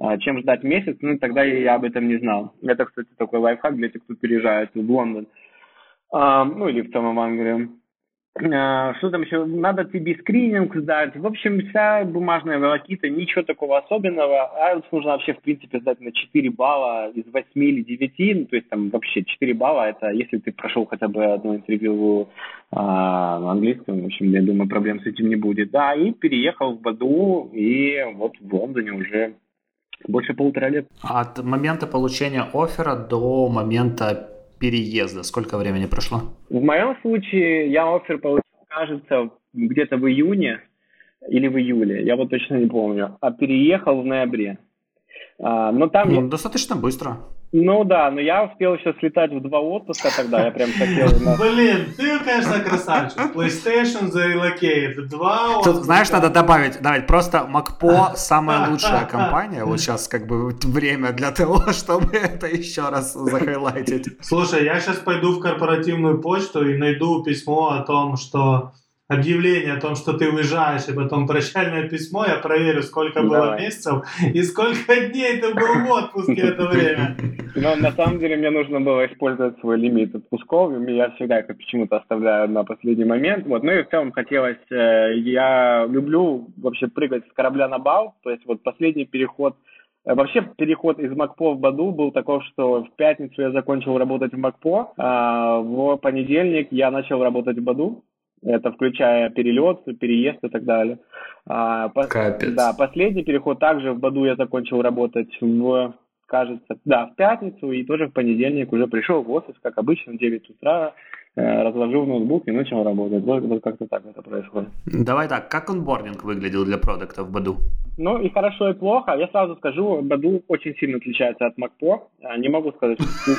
S4: э, чем ждать месяц, ну, тогда я об этом не знал. Это, кстати, такой лайфхак для тех, кто переезжает в Лондон, ну, или в целом Англию. А, что там еще? Надо тебе скрининг сдать. В общем, вся бумажная волокита, ничего такого особенного. IELTS нужно вообще, в принципе, сдать на 4 балла из 8 или 9. Ну, то есть там вообще 4 балла, это если ты прошел хотя бы одно интервью а, на английском, в общем, я думаю, проблем с этим не будет. Да, и переехал в Баду, и вот в Лондоне уже больше полутора лет.
S3: От момента получения оффера до момента переезда? Сколько времени прошло?
S4: В моем случае я офер получил, кажется, где-то в июне или в июле, я вот точно не помню, а переехал в ноябре.
S3: А, но там... Ну, достаточно быстро.
S4: Ну да, но я успел еще слетать в два отпуска тогда, я прям хотел...
S2: Блин, ты, конечно, красавчик. PlayStation за Relocate, два отпуска.
S3: Тут, знаешь, надо добавить, давай, просто Макпо самая лучшая компания, вот сейчас как бы время для того, чтобы это еще раз захайлайтить.
S2: Слушай, я сейчас пойду в корпоративную почту и найду письмо о том, что объявление о том, что ты уезжаешь, и потом прощальное письмо, я проверю, сколько Давай. было месяцев и сколько дней ты был в отпуске это время.
S4: Но на самом деле мне нужно было использовать свой лимит отпусков, и я всегда это почему-то оставляю на последний момент. Вот. Ну и в целом хотелось, э, я люблю вообще прыгать с корабля на бал, то есть вот последний переход э, Вообще переход из МакПо в Баду был такой, что в пятницу я закончил работать в МакПо, а в понедельник я начал работать в Баду, это включая перелет, переезд и так далее. А, по, Капец. Да, последний переход также в Баду я закончил работать в, кажется, да, в пятницу и тоже в понедельник уже пришел в офис, как обычно, в 9 утра, э, разложил ноутбук и начал работать. Вот, вот как-то так это происходит.
S3: Давай так, как онбординг выглядел для продукта в Баду?
S4: Ну и хорошо, и плохо. Я сразу скажу, Баду очень сильно отличается от Макпо. Не могу сказать, что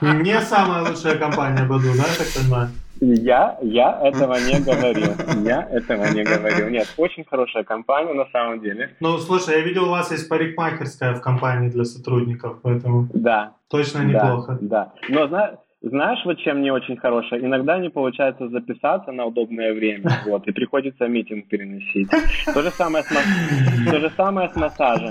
S2: не самая лучшая компания Баду, да, так понимаю?
S4: Я, я этого не говорил. Я этого не говорил. Нет, очень хорошая компания на самом деле.
S2: Ну, слушай, я видел, у вас есть парикмахерская в компании для сотрудников, поэтому
S4: да,
S2: точно неплохо.
S4: Да, да. Но знаешь, знаешь, вот чем не очень хорошее? Иногда не получается записаться на удобное время, вот, и приходится митинг переносить. То же самое с, мас... То же самое с массажем.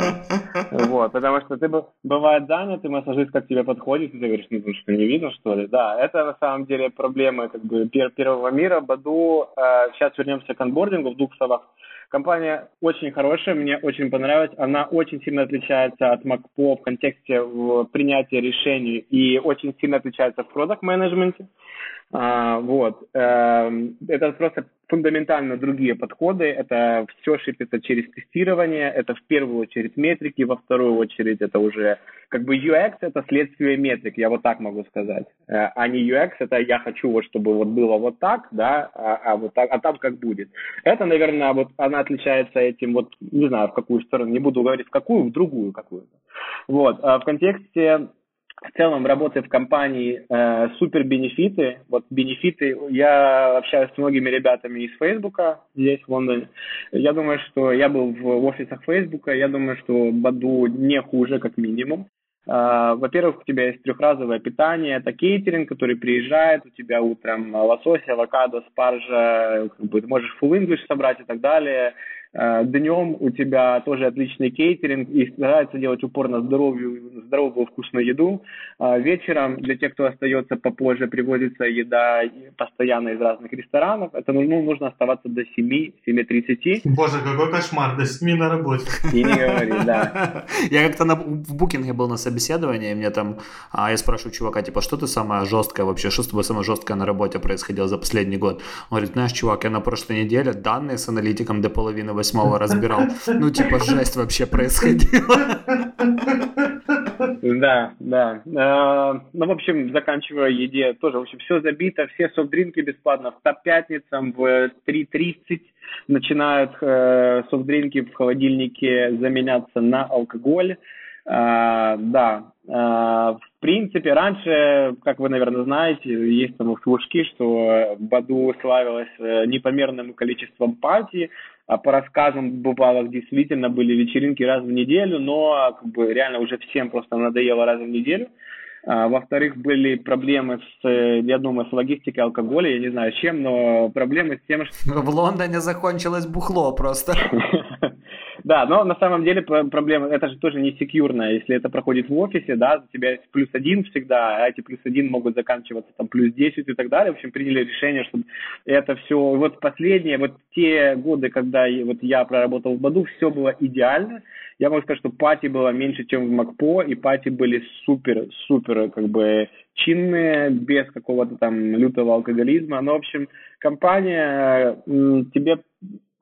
S4: Вот, потому что ты бывает занят, и массажист как тебе подходит, и ты говоришь, ну, что не видно, что ли? Да, это на самом деле проблемы как бы первого мира. Баду, э, сейчас вернемся к анбордингу в двух словах. Компания очень хорошая, мне очень понравилась. Она очень сильно отличается от MacPo в контексте принятия решений и очень сильно отличается в продакт-менеджменте. А, вот. Эм, это просто фундаментально другие подходы. Это все шипится через тестирование, это в первую очередь метрики, во вторую очередь это уже как бы UX это следствие метрик, я вот так могу сказать. Э, а не UX это я хочу вот чтобы вот было вот так, да, а, а вот так, а там как будет. Это, наверное, вот она отличается этим вот, не знаю, в какую сторону, не буду говорить в какую, в другую какую-то. Вот. А в контексте в целом, работая в компании, э, супер бенефиты. Вот бенефиты, я общаюсь с многими ребятами из Фейсбука здесь, в Лондоне. Я думаю, что я был в офисах Фейсбука, я думаю, что Баду не хуже, как минимум. Uh, во-первых, у тебя есть трехразовое питание, это кейтеринг, который приезжает, у тебя утром лосось, авокадо, спаржа, как бы, ты можешь full English собрать и так далее. Э, Днем у тебя тоже отличный кейтеринг и стараются делать упор на здоровую, здоровую вкусную еду. А вечером для тех, кто остается попозже, привозится еда постоянно из разных ресторанов. Это ну, нужно оставаться до 7, 7.30.
S2: Боже, какой кошмар, до 7 на работе.
S4: И не говори, да.
S3: Я как-то на, в букинге был на собеседовании, и мне там, а я спрашиваю чувака, типа, что ты самое жесткое вообще, что с тобой самое жесткое на работе происходило за последний год? Он говорит, знаешь, чувак, я на прошлой неделе данные с аналитиком до половины восьмого разбирал. Ну, типа, жесть вообще происходила.
S4: Да, да. Э, ну, в общем, заканчивая еде, тоже, в общем, все забито, все софт-дринки бесплатно. По пятницам в 3.30 начинают э, софт-дринки в холодильнике заменяться на алкоголь. А, да, а, в принципе, раньше, как вы, наверное, знаете, есть там служки, что Баду славилась э, непомерным количеством пати, а по рассказам бывало, действительно были вечеринки раз в неделю, но как бы реально уже всем просто надоело раз в неделю. А, во-вторых, были проблемы с, я думаю, с логистикой алкоголя, я не знаю чем, но проблемы с тем, что...
S3: В Лондоне закончилось бухло просто.
S4: Да, но на самом деле проблема, это же тоже не секьюрно. Если это проходит в офисе, да, у тебя есть плюс один всегда, а эти плюс один могут заканчиваться там плюс 10 и так далее. В общем, приняли решение, чтобы это все... Вот последние, вот те годы, когда вот я проработал в Баду, все было идеально. Я могу сказать, что пати было меньше, чем в Макпо, и пати были супер, супер, как бы, чинные, без какого-то там лютого алкоголизма. Но, в общем, компания тебе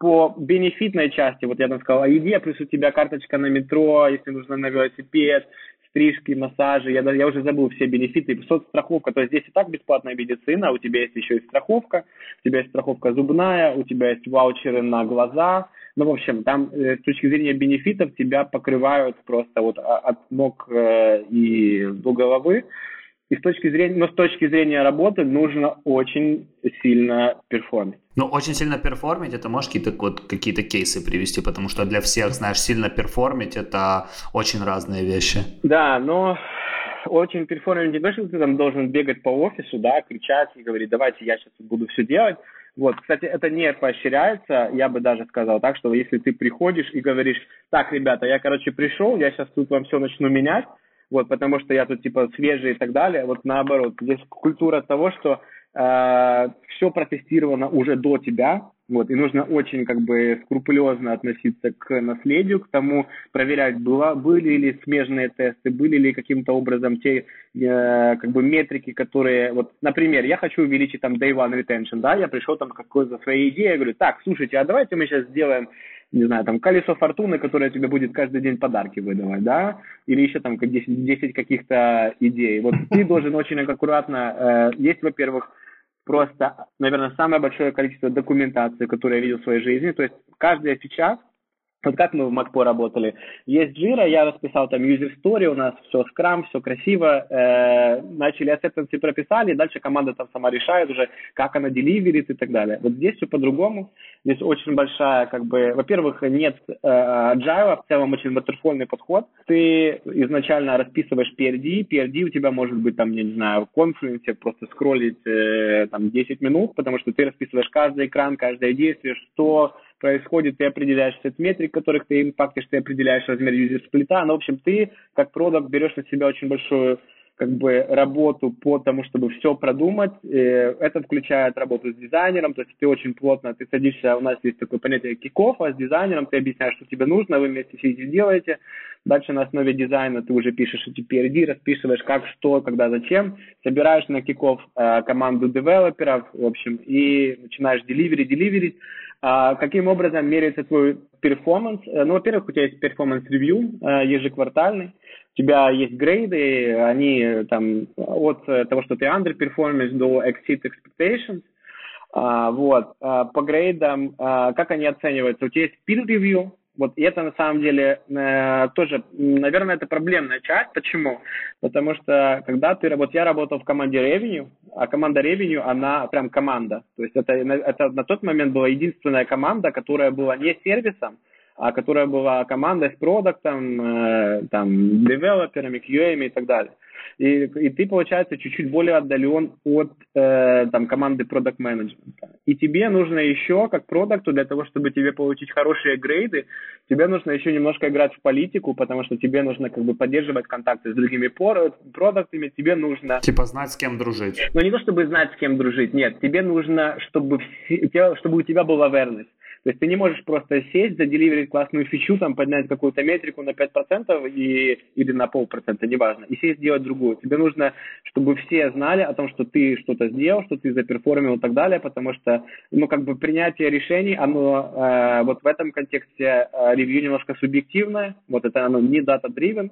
S4: по бенефитной части, вот я там сказал о еде, плюс у тебя карточка на метро, если нужно на велосипед, стрижки, массажи, я, я уже забыл все бенефиты, соцстраховка, то есть здесь и так бесплатная медицина, а у тебя есть еще и страховка, у тебя есть страховка зубная, у тебя есть ваучеры на глаза, ну, в общем, там э, с точки зрения бенефитов тебя покрывают просто вот от ног э, и до головы, и с точки зрения, но с точки зрения работы нужно очень сильно перформить.
S3: Ну, очень сильно перформить, это можешь какие-то вот, какие-то кейсы привести, потому что для всех, знаешь, сильно перформить это очень разные вещи.
S4: Да, но очень перформить не то, что ты там должен бегать по офису, да, кричать и говорить, давайте я сейчас буду все делать. Вот, кстати, это не поощряется, я бы даже сказал так, что если ты приходишь и говоришь, так, ребята, я, короче, пришел, я сейчас тут вам все начну менять, вот, потому что я тут, типа, свежий и так далее. Вот наоборот, здесь культура того, что э, все протестировано уже до тебя, вот, и нужно очень, как бы, скрупулезно относиться к наследию, к тому, проверять, было, были ли смежные тесты, были ли каким-то образом те, э, как бы, метрики, которые, вот, например, я хочу увеличить там day one retention, да, я пришел там какой-то своей идеей, я говорю, так, слушайте, а давайте мы сейчас сделаем не знаю, там, колесо фортуны, которое тебе будет каждый день подарки выдавать, да, или еще там 10, 10 каких-то идей. Вот ты должен очень аккуратно, э, есть, во-первых, просто, наверное, самое большое количество документации, которую я видел в своей жизни, то есть каждая сейчас вот как мы в Макпо работали. Есть Jira, я расписал там user story, у нас все скрам, все красиво. Э, начали acceptance прописали, и дальше команда там сама решает уже, как она деливерит и так далее. Вот здесь все по-другому. Здесь очень большая, как бы, во-первых, нет э, agile, в целом очень ватерфольный подход. Ты изначально расписываешь PRD, PRD у тебя может быть там, я не знаю, в конфликте просто скроллить э, там 10 минут, потому что ты расписываешь каждый экран, каждое действие, что происходит, ты определяешь сет метрик, которых ты импактишь, ты определяешь размер юзер-сплита. Ну, в общем, ты, как продукт, берешь на себя очень большую как бы работу по тому, чтобы все продумать. И это включает работу с дизайнером, то есть ты очень плотно, ты садишься, у нас есть такое понятие киков, а с дизайнером ты объясняешь, что тебе нужно, вы вместе сидите делаете. Дальше на основе дизайна ты уже пишешь эти PRD, расписываешь как, что, когда, зачем. Собираешь на kick-off э, команду девелоперов, в общем, и начинаешь деливерить, деливерить. А каким образом меряется твой performance? Э, ну, во-первых, у тебя есть performance review э, ежеквартальный, у тебя есть грейды, они там от того, что ты underperformance до exceed expectations, а, вот, по грейдам, как они оцениваются? У тебя есть peer review, вот, и это на самом деле э, тоже, наверное, это проблемная часть. Почему? Потому что когда ты, вот я работал в команде Revenue, а команда Revenue, она прям команда. То есть это, это на тот момент была единственная команда, которая была не сервисом, а которая была командой с продуктом, э, там, девелоперами, QA и так далее. И, и ты, получается, чуть-чуть более отдален от э, там, команды продукт менеджмента И тебе нужно еще, как продукту, для того, чтобы тебе получить хорошие грейды, тебе нужно еще немножко играть в политику, потому что тебе нужно как бы поддерживать контакты с другими продуктами, тебе нужно...
S3: Типа знать, с кем дружить.
S4: Ну, не то, чтобы знать, с кем дружить, нет. Тебе нужно, чтобы, все, чтобы у тебя был awareness. То есть ты не можешь просто сесть, заделиверить классную фичу, там, поднять какую-то метрику на 5% и, или на полпроцента, неважно, и сесть сделать другую. Тебе нужно, чтобы все знали о том, что ты что-то сделал, что ты заперформил и так далее, потому что, ну, как бы принятие решений, оно э, вот в этом контексте э, ревью немножко субъективное, вот это оно не data-driven,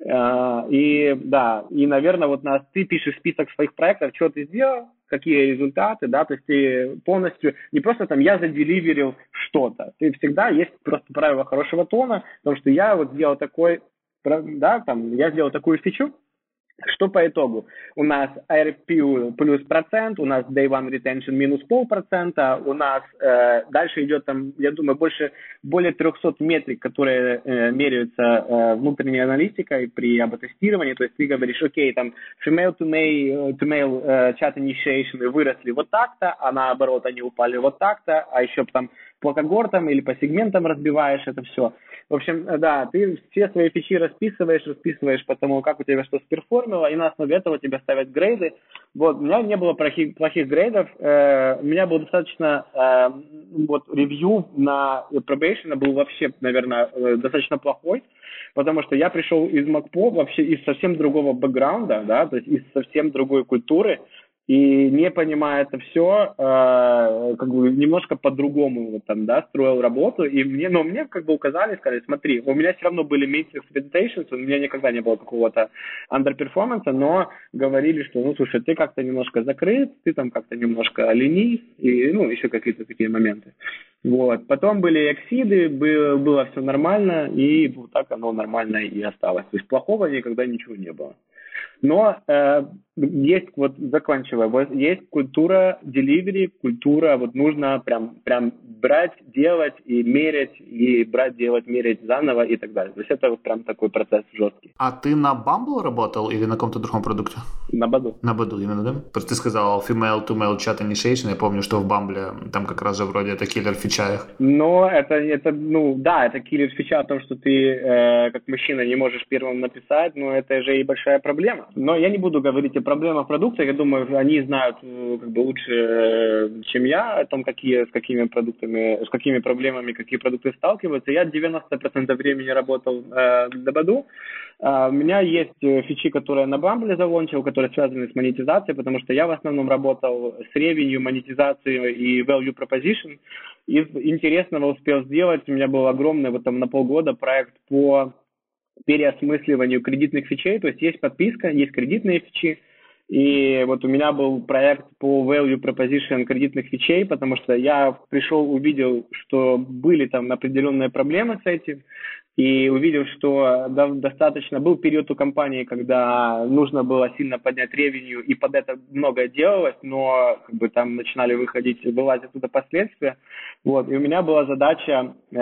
S4: и да, и, наверное, вот нас, ты пишешь список своих проектов, что ты сделал, какие результаты, да, то есть ты полностью, не просто там я заделиверил что-то, ты всегда есть просто правило хорошего тона, потому что я вот сделал такой, да, там, я сделал такую фичу, что по итогу? У нас RPU плюс процент, у нас Day One Retention минус полпроцента, у нас э, дальше идет там, я думаю, больше, более 300 метрик, которые э, меряются э, внутренней аналитикой при АБ-тестировании, то есть ты говоришь, окей, там female to male, to male э, chat initiation выросли вот так-то, а наоборот они упали вот так-то, а еще там по когортам или по сегментам разбиваешь это все. В общем, да, ты все свои фичи расписываешь, расписываешь по тому, как у тебя что сперформило, и на основе этого тебе ставят грейды. Вот, у меня не было плохих, плохих грейдов, э, у меня был достаточно, э, вот, ревью на probation был вообще, наверное, э, достаточно плохой, потому что я пришел из МакПо вообще из совсем другого бэкграунда, да, то есть из совсем другой культуры, и не понимая это все, э, как бы немножко по-другому вот там, да, строил работу, и мне, но мне как бы указали, сказали, смотри, у меня все равно были meetings presentations, у меня никогда не было какого-то underperformance, но говорили, что, ну, слушай, ты как-то немножко закрыт, ты там как-то немножко ленив, и, ну, еще какие-то такие моменты. Вот. Потом были эксиды, было, было все нормально, и вот так оно нормально и осталось. То есть плохого никогда ничего не было. Но э, есть, вот заканчивая, вот есть культура delivery, культура, вот нужно прям, прям брать, делать и мерять, и брать, делать, мерять заново и так далее. То есть это вот прям такой процесс жесткий.
S3: А ты на Bumble работал или на каком-то другом продукте?
S4: На Баду.
S3: На Баду именно, да? Просто ты сказал female to male chat initiation, я помню, что в Bumble там как раз же вроде это киллер фича
S4: Но это, это, ну, да, это киллер фича о том, что ты э, как мужчина не можешь первым написать, но это же и большая проблема. Но я не буду говорить о проблемах продукта, я думаю, они знают э, как бы лучше, э, чем я, о том, какие, с какими продуктами, с какими проблемами, какие продукты сталкиваются. Я 90% времени работал э, на Баду. Uh, у меня есть э, фичи, которые на Бамбле залончил, которые связаны с монетизацией, потому что я в основном работал с ревенью, монетизацией и value proposition. Из интересного успел сделать, у меня был огромный вот там на полгода проект по переосмысливанию кредитных фичей, то есть есть подписка, есть кредитные фичи, и вот у меня был проект по value proposition кредитных фичей, потому что я пришел, увидел, что были там определенные проблемы с этим, и увидел, что достаточно был период у компании, когда нужно было сильно поднять ревенью, и под это многое делалось, но как бы там начинали выходить, вылазить оттуда последствия. Вот, и у меня была задача э,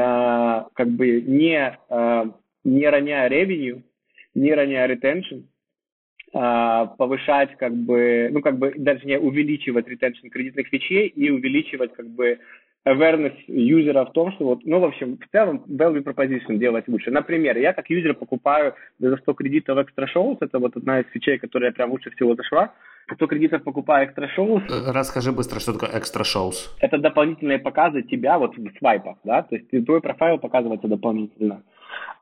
S4: как бы не э, не роняя ревеню, не роняя retention, а, повышать как бы, ну как бы даже не увеличивать retention кредитных фичей и увеличивать как бы awareness юзера в том, что вот, ну, в общем, в целом value proposition делать лучше. Например, я как юзер покупаю за 100 кредитов extra shows, это вот одна из фичей, которая прям лучше всего зашла. 100 кредитов покупаю extra shows.
S3: Расскажи быстро, что такое extra shows.
S4: Это дополнительные показы тебя вот в свайпах, да, то есть твой профайл показывается дополнительно.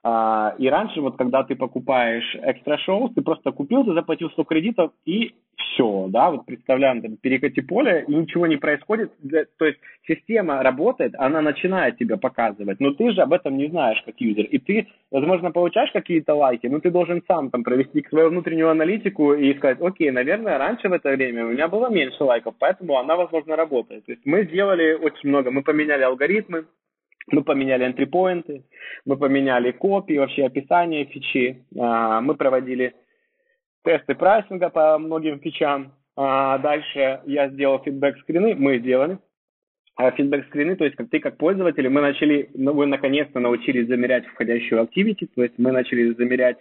S4: А, и раньше, вот когда ты покупаешь экстра шоу, ты просто купил, ты заплатил 100 кредитов и все, да, вот представляем, там, перекати поле, и ничего не происходит, то есть система работает, она начинает тебя показывать, но ты же об этом не знаешь как юзер, и ты, возможно, получаешь какие-то лайки, но ты должен сам там провести свою внутреннюю аналитику и сказать, окей, наверное, раньше в это время у меня было меньше лайков, поэтому она, возможно, работает. То есть мы сделали очень много, мы поменяли алгоритмы, мы поменяли энтрипоинты, мы поменяли копии, вообще описание фичи, а, мы проводили тесты прайсинга по многим фичам. А дальше я сделал фидбэк скрины, мы сделали. А фидбэк-скрины, то есть как ты как пользователь, мы начали, ну, вы наконец-то научились замерять входящую activity, то есть мы начали замерять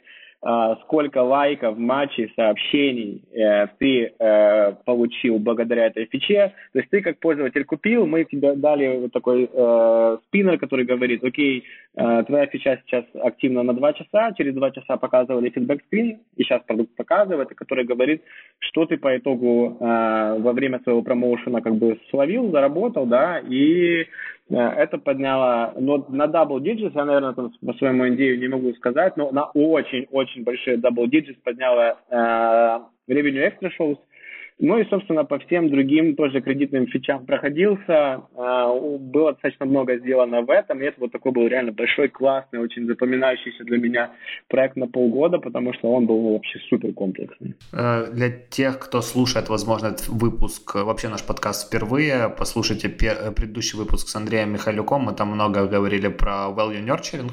S4: сколько лайков, матчей, сообщений э, ты э, получил благодаря этой фиче. То есть ты как пользователь купил, мы тебе дали вот такой э, спиннер, который говорит, окей, э, твоя фича сейчас активна на 2 часа, через 2 часа показывали фидбэк-скрин, и сейчас продукт показывает, который говорит, что ты по итогу э, во время своего промоушена как бы словил, заработал, да, и Э, это подняло, но на double digits, я, наверное, там по своему идею не могу сказать, но на очень-очень большие double digits подняло э, revenue extra shows, ну и, собственно, по всем другим тоже кредитным фичам проходился. А, было достаточно много сделано в этом. И это вот такой был реально большой, классный, очень запоминающийся для меня проект на полгода, потому что он был вообще супер комплексный.
S3: Э, для тех, кто слушает, возможно, этот выпуск, вообще наш подкаст впервые, послушайте предыдущий выпуск с Андреем Михайлюком. Мы там много говорили про value nurturing,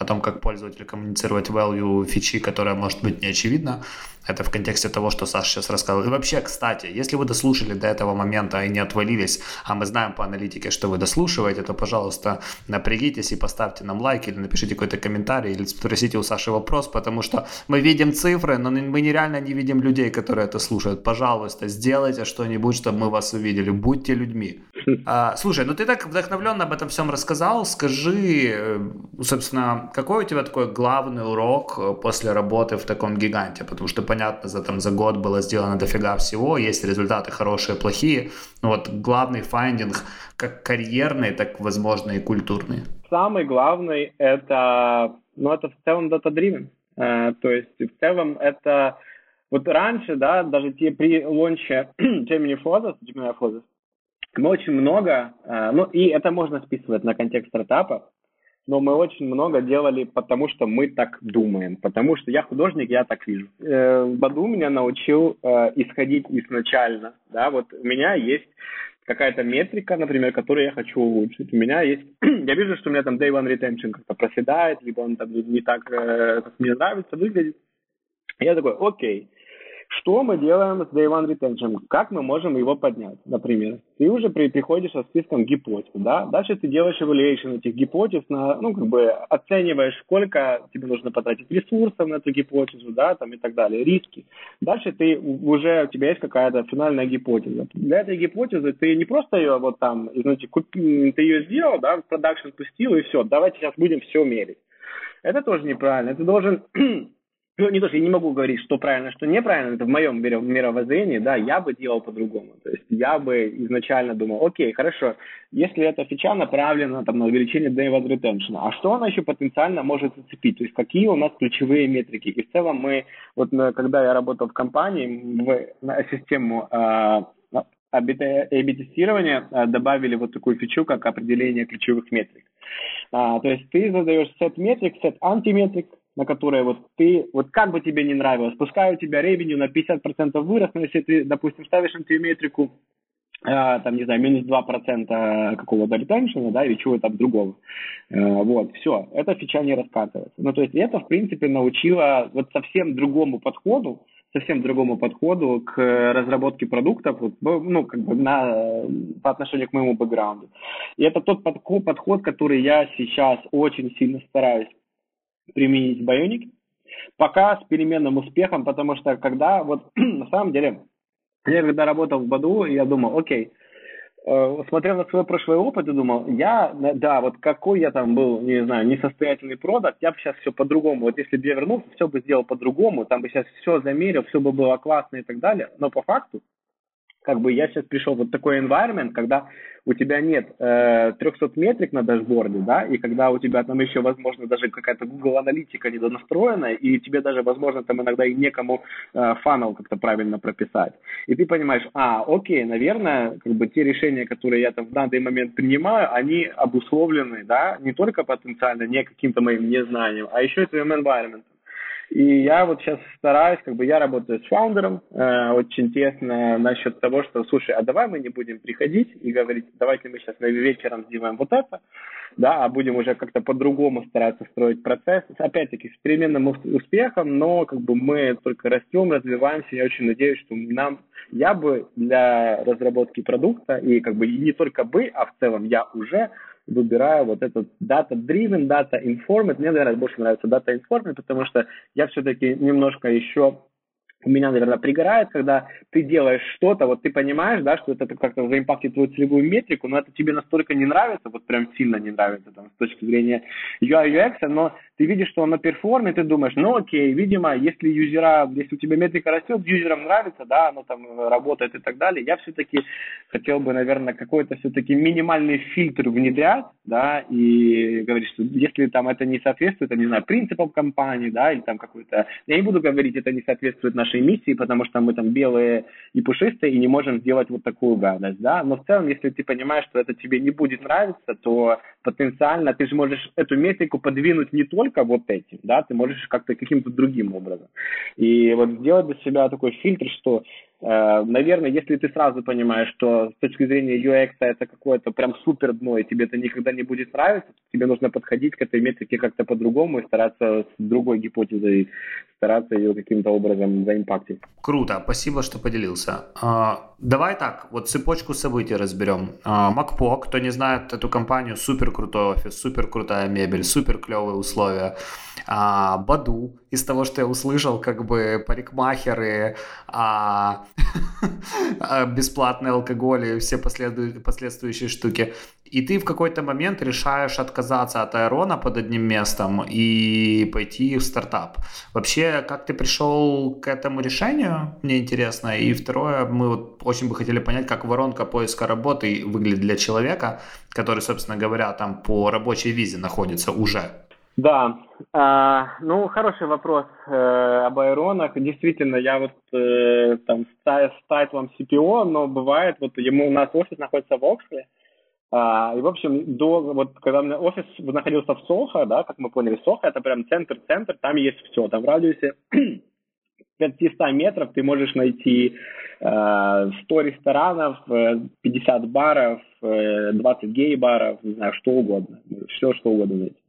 S3: о том, как пользователю коммуницировать value фичи, которая может быть не очевидна. Это в контексте того, что Саша сейчас рассказал. И вообще, кстати, если вы дослушали до этого момента и не отвалились, а мы знаем по аналитике, что вы дослушиваете, то, пожалуйста, напрягитесь и поставьте нам лайк или напишите какой-то комментарий или спросите у Саши вопрос, потому что мы видим цифры, но мы нереально не видим людей, которые это слушают. Пожалуйста, сделайте что-нибудь, чтобы мы вас увидели. Будьте людьми. А, слушай, ну ты так вдохновленно об этом всем рассказал. Скажи, э, собственно, какой у тебя такой главный урок э, после работы в таком гиганте? Потому что понятно, за, там, за год было сделано дофига всего, есть результаты хорошие, плохие. Но вот главный finding, как карьерный, так, возможно, и культурный.
S4: Самый главный это, ну, это в целом data-driven. Uh, то есть в целом это вот раньше, да, даже те при лонче Gemini Flozos, Gemini Flozos, мы очень много, uh, ну и это можно списывать на контекст стартапа, но мы очень много делали, потому что мы так думаем, потому что я художник, я так вижу. Э, Badoo меня научил э, исходить изначально, да, вот у меня есть какая-то метрика, например, которую я хочу улучшить. У меня есть, я вижу, что у меня там day one retention как-то проседает, либо он там не так, э, как мне нравится, выглядит. Я такой, окей, что мы делаем с Day One Retention? Как мы можем его поднять, например? Ты уже при, приходишь со списком гипотез, да? Дальше ты делаешь evaluation этих гипотез, на, ну, как бы оцениваешь, сколько тебе нужно потратить ресурсов на эту гипотезу, да, там и так далее, риски. Дальше ты уже, у тебя есть какая-то финальная гипотеза. Для этой гипотезы ты не просто ее вот там, знаете, купи, ты ее сделал, да, в продакшн пустил и все, давайте сейчас будем все мерить. Это тоже неправильно. Ты должен ну, не то, что я не могу говорить, что правильно, что неправильно, это в моем мировоззрении, да, я бы делал по-другому. То есть я бы изначально думал, окей, хорошо, если эта фича направлена там, на увеличение one retention, а что она еще потенциально может зацепить? То есть какие у нас ключевые метрики? И в целом мы, вот когда я работал в компании, в на систему э, AB-тестирования э, добавили вот такую фичу, как определение ключевых метрик. А, то есть ты задаешь сет метрик, сет антиметрик, на которые вот ты, вот как бы тебе не нравилось, пускай у тебя ревеню на 50% вырос, но если ты, допустим, ставишь антиметрику, э, там, не знаю, минус 2% какого-то ретеншена, да, или чего-то там другого, э, вот, все, эта фича не раскатывается. Ну, то есть это, в принципе, научило вот совсем другому подходу, совсем другому подходу к разработке продуктов, ну, как бы на, по отношению к моему бэкграунду. И это тот подход, который я сейчас очень сильно стараюсь применить Bionic. Пока с переменным успехом, потому что когда, вот на самом деле, я когда работал в Баду, я думал, окей, э, смотрел на свой прошлый опыт и думал, я, да, вот какой я там был, не знаю, несостоятельный продукт, я бы сейчас все по-другому, вот если бы я вернулся, все бы сделал по-другому, там бы сейчас все замерил, все бы было классно и так далее, но по факту как бы я сейчас пришел вот такой environment, когда у тебя нет э, 300 метрик на дашборде, да, и когда у тебя там еще, возможно, даже какая-то Google аналитика недонастроена, и тебе даже, возможно, там иногда и некому э, как-то правильно прописать. И ты понимаешь, а, окей, наверное, как бы те решения, которые я там в данный момент принимаю, они обусловлены, да, не только потенциально не каким-то моим незнанием, а еще и твоим environment. И я вот сейчас стараюсь, как бы я работаю с фаундером, э, очень тесно насчет того, что, слушай, а давай мы не будем приходить и говорить, давайте мы сейчас вечером сделаем вот это, да, а будем уже как-то по-другому стараться строить процесс. Опять-таки, с переменным успехом, но как бы мы только растем, развиваемся. Я очень надеюсь, что нам, я бы для разработки продукта, и как бы и не только бы, а в целом я уже выбираю вот этот data-driven, data-informed. Мне, наверное, больше нравится data-informed, потому что я все-таки немножко еще у меня, наверное, пригорает, когда ты делаешь что-то, вот ты понимаешь, да, что это как-то заимпактит твою целевую метрику, но это тебе настолько не нравится, вот прям сильно не нравится там, с точки зрения UI, UX, но ты видишь, что оно перформит, ты думаешь, ну окей, видимо, если юзера, если у тебя метрика растет, юзерам нравится, да, оно там работает и так далее, я все-таки хотел бы, наверное, какой-то все-таки минимальный фильтр внедрять, да, и говорить, что если там это не соответствует, не знаю, принципам компании, да, или там какой-то, я не буду говорить, это не соответствует нашей миссии, потому что мы там белые и пушистые и не можем сделать вот такую гадость, да, но в целом, если ты понимаешь, что это тебе не будет нравиться, то потенциально ты же можешь эту метрику подвинуть не только вот этим, да, ты можешь как-то каким-то другим образом. И вот сделать для себя такой фильтр, что, наверное, если ты сразу понимаешь, что с точки зрения UX это какое-то прям супер дно, и тебе это никогда не будет нравиться, тебе нужно подходить к этой метрике как-то по-другому и стараться с другой гипотезой стараться ее каким-то образом заимпактить.
S3: Круто, спасибо, что поделился. А, давай так, вот цепочку событий разберем. А, Макпо, кто не знает эту компанию, супер крутой офис, супер крутая мебель, супер клевые условия. А, Баду, из того, что я услышал, как бы парикмахеры, а, бесплатный алкоголь и все последующие штуки. И ты в какой-то момент решаешь отказаться от Аэрона под одним местом и пойти в стартап. Вообще, как ты пришел к этому решению, мне интересно. И второе, мы вот очень бы хотели понять, как воронка поиска работы выглядит для человека, который, собственно говоря, там по рабочей визе находится уже.
S4: Да, а, ну хороший вопрос э, об аэронах. Действительно, я вот э, там с тайтлом CPO, но бывает, вот ему у нас офис находится в Оксле, а, и, в общем, до, вот, когда у меня офис находился в Сохо, да, как мы поняли, Сохо это прям центр-центр, там есть все. Там в радиусе 500 метров ты можешь найти э, 100 ресторанов, 50 баров, 20 гей-баров, не знаю, что угодно. Все, что угодно найти.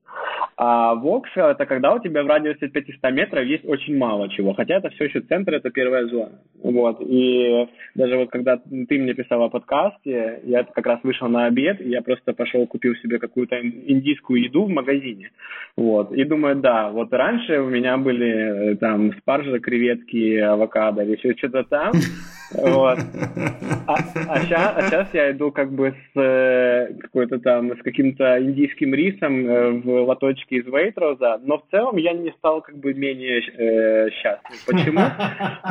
S4: А Воксел это когда у тебя в радиусе 500 метров есть очень мало чего, хотя это все еще центр, это первая зона. Вот. И даже вот когда ты мне писал о подкасте, я как раз вышел на обед, и я просто пошел купил себе какую-то индийскую еду в магазине. Вот. И думаю, да, вот раньше у меня были э, там спаржа, креветки, авокадо или еще что-то там. Вот. А, а, сейчас, а сейчас я иду как бы с э, какой-то там, с каким-то индийским рисом э, в лоточке из Вейтроза, но в целом я не стал как бы менее э, счастлив. Почему?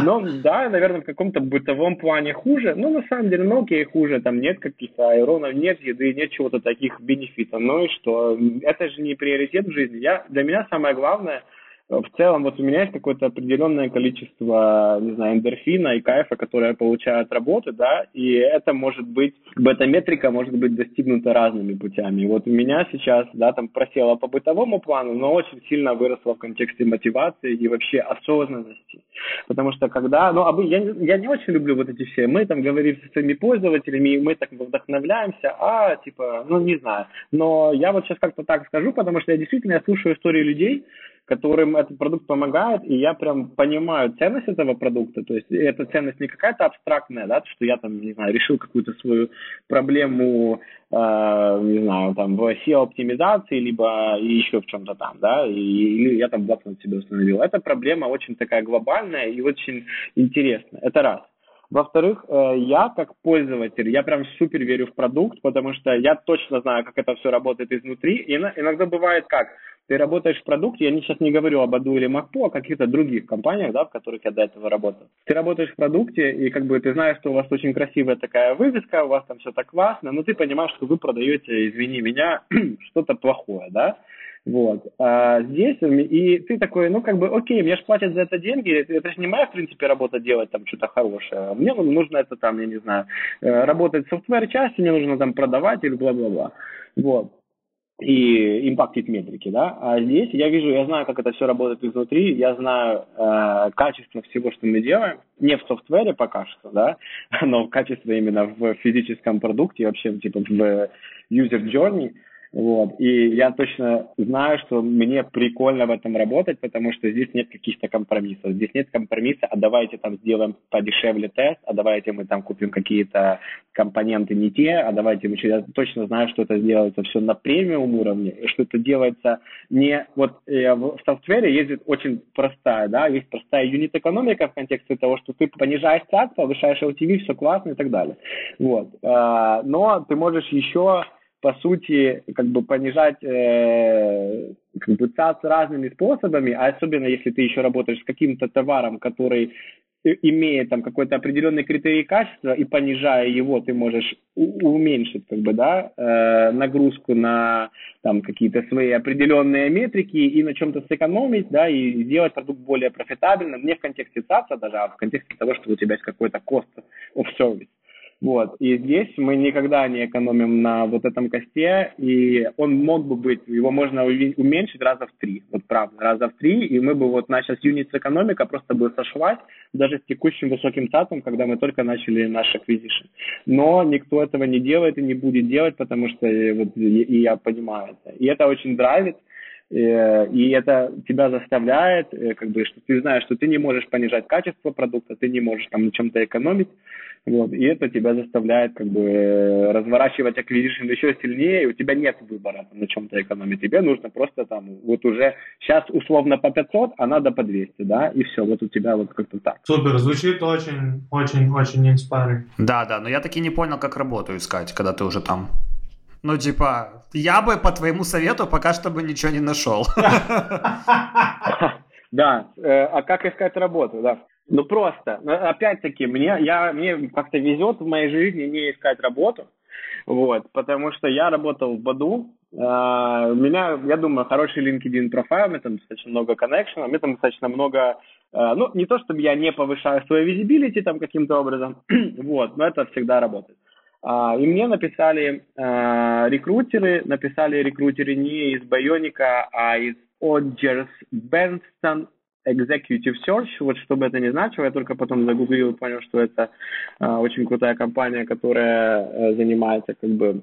S4: Ну, да, наверное, в каком-то бытовом плане хуже, но на самом деле, ну окей, хуже, там нет каких-то аэронов, нет еды, нет чего-то таких бенефитов, ну и что? Это же не приоритет в жизни. Я, для меня самое главное – в целом вот у меня есть какое-то определенное количество, не знаю, эндорфина и кайфа, которое я получаю от работы, да, и это может быть, эта метрика может быть достигнута разными путями. Вот у меня сейчас, да, там просела по бытовому плану, но очень сильно выросла в контексте мотивации и вообще осознанности. Потому что когда, ну, я, я не очень люблю вот эти все, мы там говорим со своими пользователями, и мы так вдохновляемся, а, типа, ну, не знаю. Но я вот сейчас как-то так скажу, потому что я действительно я слушаю истории людей, которым этот продукт помогает, и я прям понимаю ценность этого продукта, то есть эта ценность не какая-то абстрактная, да, что я там, не знаю, решил какую-то свою проблему, э, не знаю, там, в SEO-оптимизации, либо еще в чем-то там, да, или я там блокнот себе установил. Эта проблема очень такая глобальная и очень интересная. Это раз. Во-вторых, э, я как пользователь, я прям супер верю в продукт, потому что я точно знаю, как это все работает изнутри. И иногда бывает как, ты работаешь в продукте, я сейчас не говорю об Аду или Макпо, а каких-то других компаниях, да, в которых я до этого работал. Ты работаешь в продукте, и как бы ты знаешь, что у вас очень красивая такая вывеска, у вас там все так классно, но ты понимаешь, что вы продаете, извини меня, что-то плохое, да, вот. А здесь, и ты такой, ну, как бы, окей, мне же платят за это деньги, это же не моя, в принципе, работа делать там что-то хорошее. Мне нужно это там, я не знзнаю, э, работать в софтвер части, мне нужно там продавать или бла-бла-бла. Вот. И импактить метрики, да, а здесь я вижу, я знаю, как это все работает изнутри, я знаю э, качество всего, что мы делаем, не в софтвере пока что, да, но качество именно в физическом продукте, вообще типа в user journey, вот. И я точно знаю, что мне прикольно в этом работать, потому что здесь нет каких-то компромиссов. Здесь нет компромисса, а давайте там сделаем подешевле тест, а давайте мы там купим какие-то компоненты не те, а давайте мы... Я точно знаю, что это делается все на премиум уровне, что это делается не... Вот э, в софтвере есть очень простая, да, есть простая юнит-экономика в контексте того, что ты понижаешь цак, повышаешь LTV, все классно и так далее. Вот. А, но ты можешь еще по сути, как бы понижать э, как бы ЦАЦ разными способами, а особенно если ты еще работаешь с каким-то товаром, который имеет там какой-то определенный критерий качества, и понижая его, ты можешь уменьшить как бы, да, э, нагрузку на там какие-то свои определенные метрики и на чем-то сэкономить, да, и сделать продукт более профитабельным, не в контексте ЦАЦа даже, а в контексте того, что у тебя есть какой-то cost of service. Вот. И здесь мы никогда не экономим на вот этом косте, и он мог бы быть, его можно уменьшить раза в три, вот правда, раза в три, и мы бы вот наша юнит экономика просто бы сошлась даже с текущим высоким цатом, когда мы только начали наш acquisition. Но никто этого не делает и не будет делать, потому что э, вот, и я понимаю это. И это очень драйвит, и это тебя заставляет, э, как бы, что ты знаешь, что ты не можешь понижать качество продукта, ты не можешь там на чем-то экономить, вот, и это тебя заставляет как бы э, разворачивать acquisition еще сильнее, и у тебя нет выбора там, на чем-то экономить, тебе нужно просто там, вот уже сейчас условно по 500, а надо по 200, да, и все, вот у тебя вот как-то так.
S2: Супер, звучит очень, очень, очень inspiring.
S3: Да, да, но я таки не понял, как работу искать, когда ты уже там. Ну, типа, я бы по твоему совету пока что бы ничего не нашел.
S4: Да, э, а как искать работу, да. Ну просто, опять-таки, мне, я, мне как-то везет в моей жизни не искать работу, вот, потому что я работал в Баду, а, у меня, я думаю, хороший LinkedIn профайл, у меня там достаточно много коннекшенов, у меня там достаточно много, а, ну, не то чтобы я не повышаю свою визибилити там каким-то образом, вот, но это всегда работает. А, и мне написали а, рекрутеры, написали рекрутеры не из Байоника, а из Odgers Benson Executive Search, вот что бы это ни значило, я только потом загуглил и понял, что это а, очень крутая компания, которая а, занимается как бы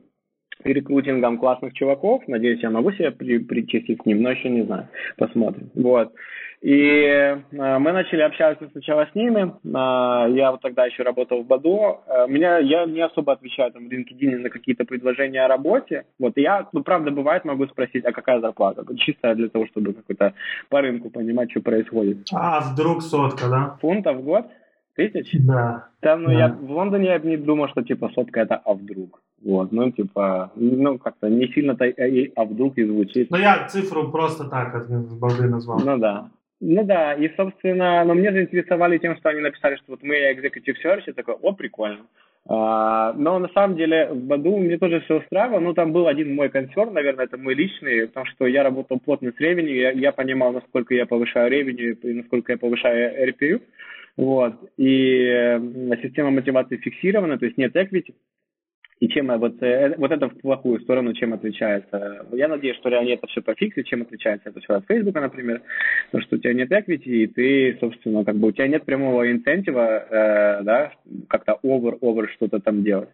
S4: рекрутингом классных чуваков. Надеюсь, я могу себя при, причислить к ним, но еще не знаю. Посмотрим. Вот. И э, мы начали общаться сначала с ними. Э, я вот тогда еще работал в БАДО. Э, меня, я не особо отвечаю там в LinkedIn на какие-то предложения о работе. Вот я, ну, правда, бывает, могу спросить, а какая зарплата? Чисто для того, чтобы какой-то по рынку понимать, что происходит.
S2: А вдруг сотка, да?
S4: Фунтов в год? Тысяч?
S2: Да.
S4: Там, ну,
S2: да.
S4: я в Лондоне я не думал, что, типа, сотка это а вдруг. Вот, ну, типа, ну, как-то не сильно-то и а вдруг и звучит.
S2: Ну, я цифру просто так от балды назвал.
S4: Ну, да. Ну да, и, собственно, но мне заинтересовали тем, что они написали, что вот мы executive search, и такой, о, прикольно. А, но на самом деле в Баду мне тоже все устраивало, ну там был один мой консерн, наверное, это мой личный, потому что я работал плотно с ревенью, я, я понимал, насколько я повышаю ревенью и насколько я повышаю RPU, вот, и э, система мотивации фиксирована, то есть нет equity, и чем вот, э, вот это в плохую сторону, чем отличается. Я надеюсь, что они это все пофиксят, чем отличается это все от Фейсбука, например, потому что у тебя нет equity, и ты, собственно, как бы у тебя нет прямого инцентива, э, да, как-то over-over что-то там делать.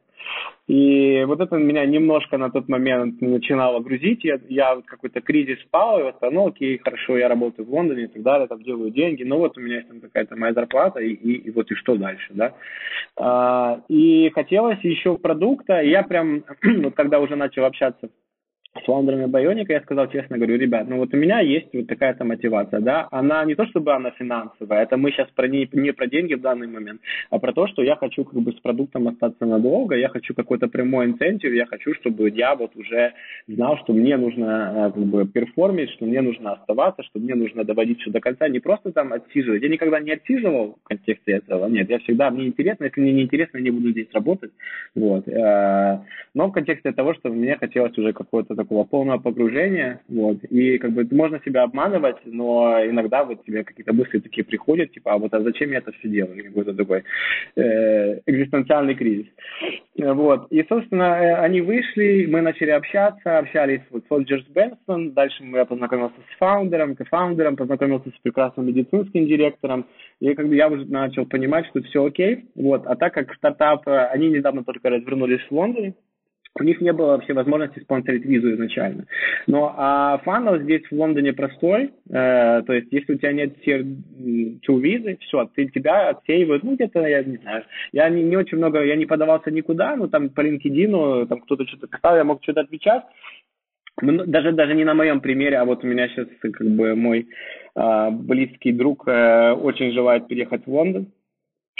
S4: И вот это меня немножко на тот момент начинало грузить. Я, я вот какой-то кризис спал, и вот, ну окей, хорошо, я работаю в Лондоне и так далее, там делаю деньги, но вот у меня есть там какая-то моя зарплата, и, и, и вот и что дальше, да. А, и хотелось еще продукта, и я прям, вот когда уже начал общаться с фаундерами Байоника, я сказал честно, говорю, ребят, ну вот у меня есть вот такая-то мотивация, да, она не то чтобы она финансовая, это мы сейчас про не, не про деньги в данный момент, а про то, что я хочу как бы с продуктом остаться надолго, я хочу какой-то прямой инцентив, я хочу, чтобы я вот уже знал, что мне нужно э, как бы перформить, что мне нужно оставаться, что мне нужно доводить все до конца, не просто там отсиживать. Я никогда не отсиживал в контексте этого, нет, я всегда, мне интересно, если мне не интересно, я не буду здесь работать, вот. Э, но в контексте того, что мне хотелось уже какое-то такого полного погружения, вот, и как бы можно себя обманывать, но иногда вот тебе какие-то мысли такие приходят, типа, а вот а зачем я это все делаю, какой-то такой э, экзистенциальный кризис, вот, и, собственно, э, они вышли, мы начали общаться, общались вот с Олджерс Бенсон, дальше я познакомился с фаундером, кофаундером, познакомился с прекрасным медицинским директором, и как бы я уже начал понимать, что все окей, вот, а так как стартап, э, они недавно только развернулись в Лондоне, у них не было вообще возможности спонсорить визу изначально. Но а фанал здесь в Лондоне простой, э, то есть если у тебя нет tier визы, все, ты тебя отсеивают, ну где-то, я не знаю, я не, не очень много, я не подавался никуда, ну там по LinkedIn, там кто-то что-то писал, я мог что-то отвечать, даже, даже не на моем примере, а вот у меня сейчас как бы мой э, близкий друг э, очень желает переехать в Лондон,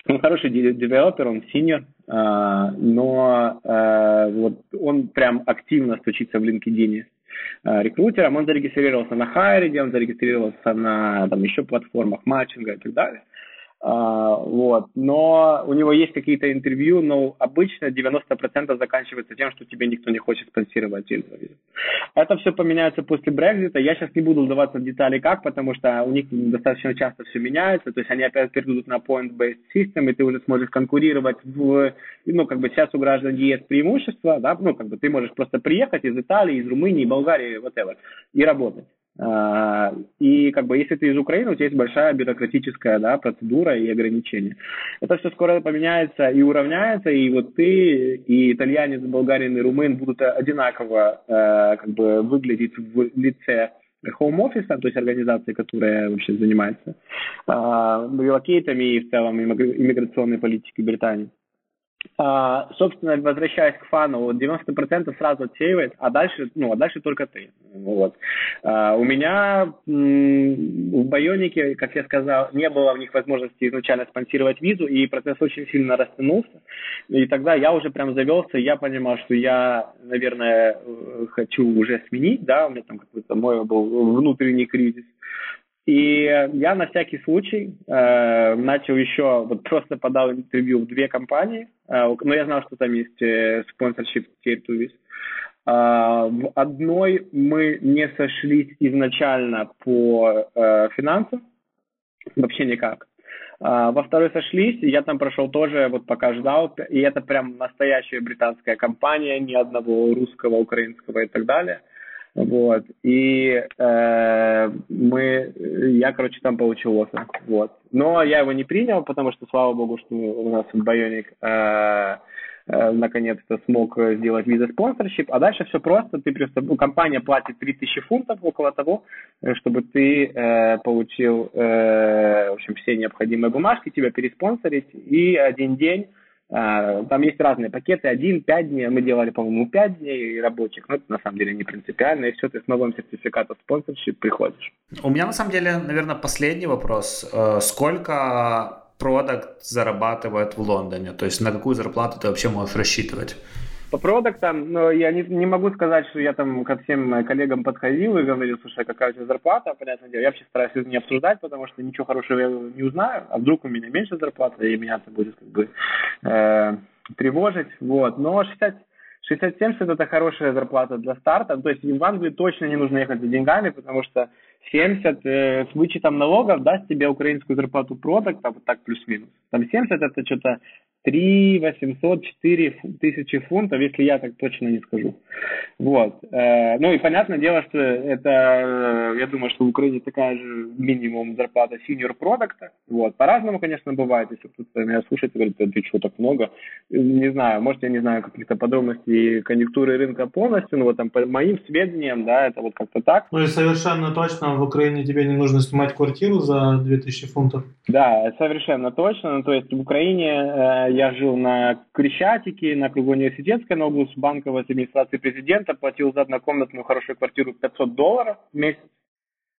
S4: он хороший девелопер, он синьор, а, но а, вот он прям активно стучится в LinkedIn а, рекрутером. Он зарегистрировался на Хайриде, он зарегистрировался на там, еще платформах матчинга и так далее. А, вот. Но у него есть какие-то интервью, но обычно 90% заканчивается тем, что тебе никто не хочет спонсировать интервью. Это все поменяется после Брекзита. Я сейчас не буду вдаваться в детали как, потому что у них достаточно часто все меняется. То есть они опять перейдут на point-based system, и ты уже сможешь конкурировать в... Ну, как бы сейчас у граждан есть преимущество, да, ну, как бы ты можешь просто приехать из Италии, из Румынии, Болгарии, whatever, и работать. А, и как бы если ты из Украины, у тебя есть большая бюрократическая да, процедура и ограничения. Это все скоро поменяется и уравняется, и вот ты, и итальянец, болгарин, и румын будут одинаково э, как бы выглядеть в лице home office, то есть организации, которая вообще занимается э, релокейтами и в целом иммиграционной политикой Британии. А, собственно, возвращаясь к фану, вот 90% сразу отсеивает, а дальше, ну, а дальше только ты. Вот. А, у меня м- в Байонике, как я сказал, не было у них возможности изначально спонсировать визу, и процесс очень сильно растянулся. И тогда я уже прям завелся, я понимал, что я, наверное, э, хочу уже сменить, да, у меня там какой-то мой был внутренний кризис. И я на всякий случай э, начал еще, вот просто подал интервью в две компании, э, но я знал, что там есть э, спонсорship Tier 2 Viz. Э, в одной мы не сошлись изначально по э, финансам, вообще никак. Uh, во второй сошлись, я там прошел тоже, вот пока ждал, и это прям настоящая британская компания, ни одного русского, украинского и так далее. Вот. И э, мы, я, короче, там получил оффер. Вот. Но я его не принял, потому что, слава богу, что у нас Байоник э, э, наконец-то смог сделать виза спонсорщип. А дальше все просто. Ты просто, ну, компания платит 3000 фунтов, около того, чтобы ты э, получил, э, в общем, все необходимые бумажки, тебя переспонсорить. И один день там есть разные пакеты, один, пять дней, мы делали, по-моему, пять дней рабочих, но это на самом деле не принципиально, и все, ты с новым сертификатом спонсорщип приходишь.
S3: У меня на самом деле, наверное, последний вопрос. Э, сколько продукт зарабатывает в Лондоне? То есть на какую зарплату ты вообще можешь рассчитывать?
S4: По продуктам, но я не, не могу сказать, что я там ко всем коллегам подходил и говорил, слушай, какая у тебя зарплата, понятное дело. Я вообще стараюсь это не обсуждать, потому что ничего хорошего я не узнаю, а вдруг у меня меньше зарплаты, и меня это будет как бы э, тревожить. Вот. Но 60, 60-70 это хорошая зарплата для старта. То есть в Англию точно не нужно ехать за деньгами, потому что 70 э, с вычетом налогов даст тебе украинскую зарплату продукта, вот так плюс-минус. Там 70 это что-то 3 800, 4 тысячи фунтов, если я так точно не скажу. Вот. Э, ну и понятное дело, что это, э, я думаю, что в Украине такая же минимум зарплата senior продукта. Вот. По-разному, конечно, бывает. Если кто-то меня слушает и говорит, ты что, так много? Не знаю, может, я не знаю каких-то подробностей конъюнктуры рынка полностью, но вот там по моим сведениям, да, это вот как-то так.
S2: Ну и совершенно точно в Украине тебе не нужно снимать квартиру за 2000 фунтов.
S4: Да, совершенно точно. Ну, то есть в Украине э, я жил на Крещатике, на кругу университетской, на углу с банковой администрации президента, платил за однокомнатную хорошую квартиру 500 долларов в месяц.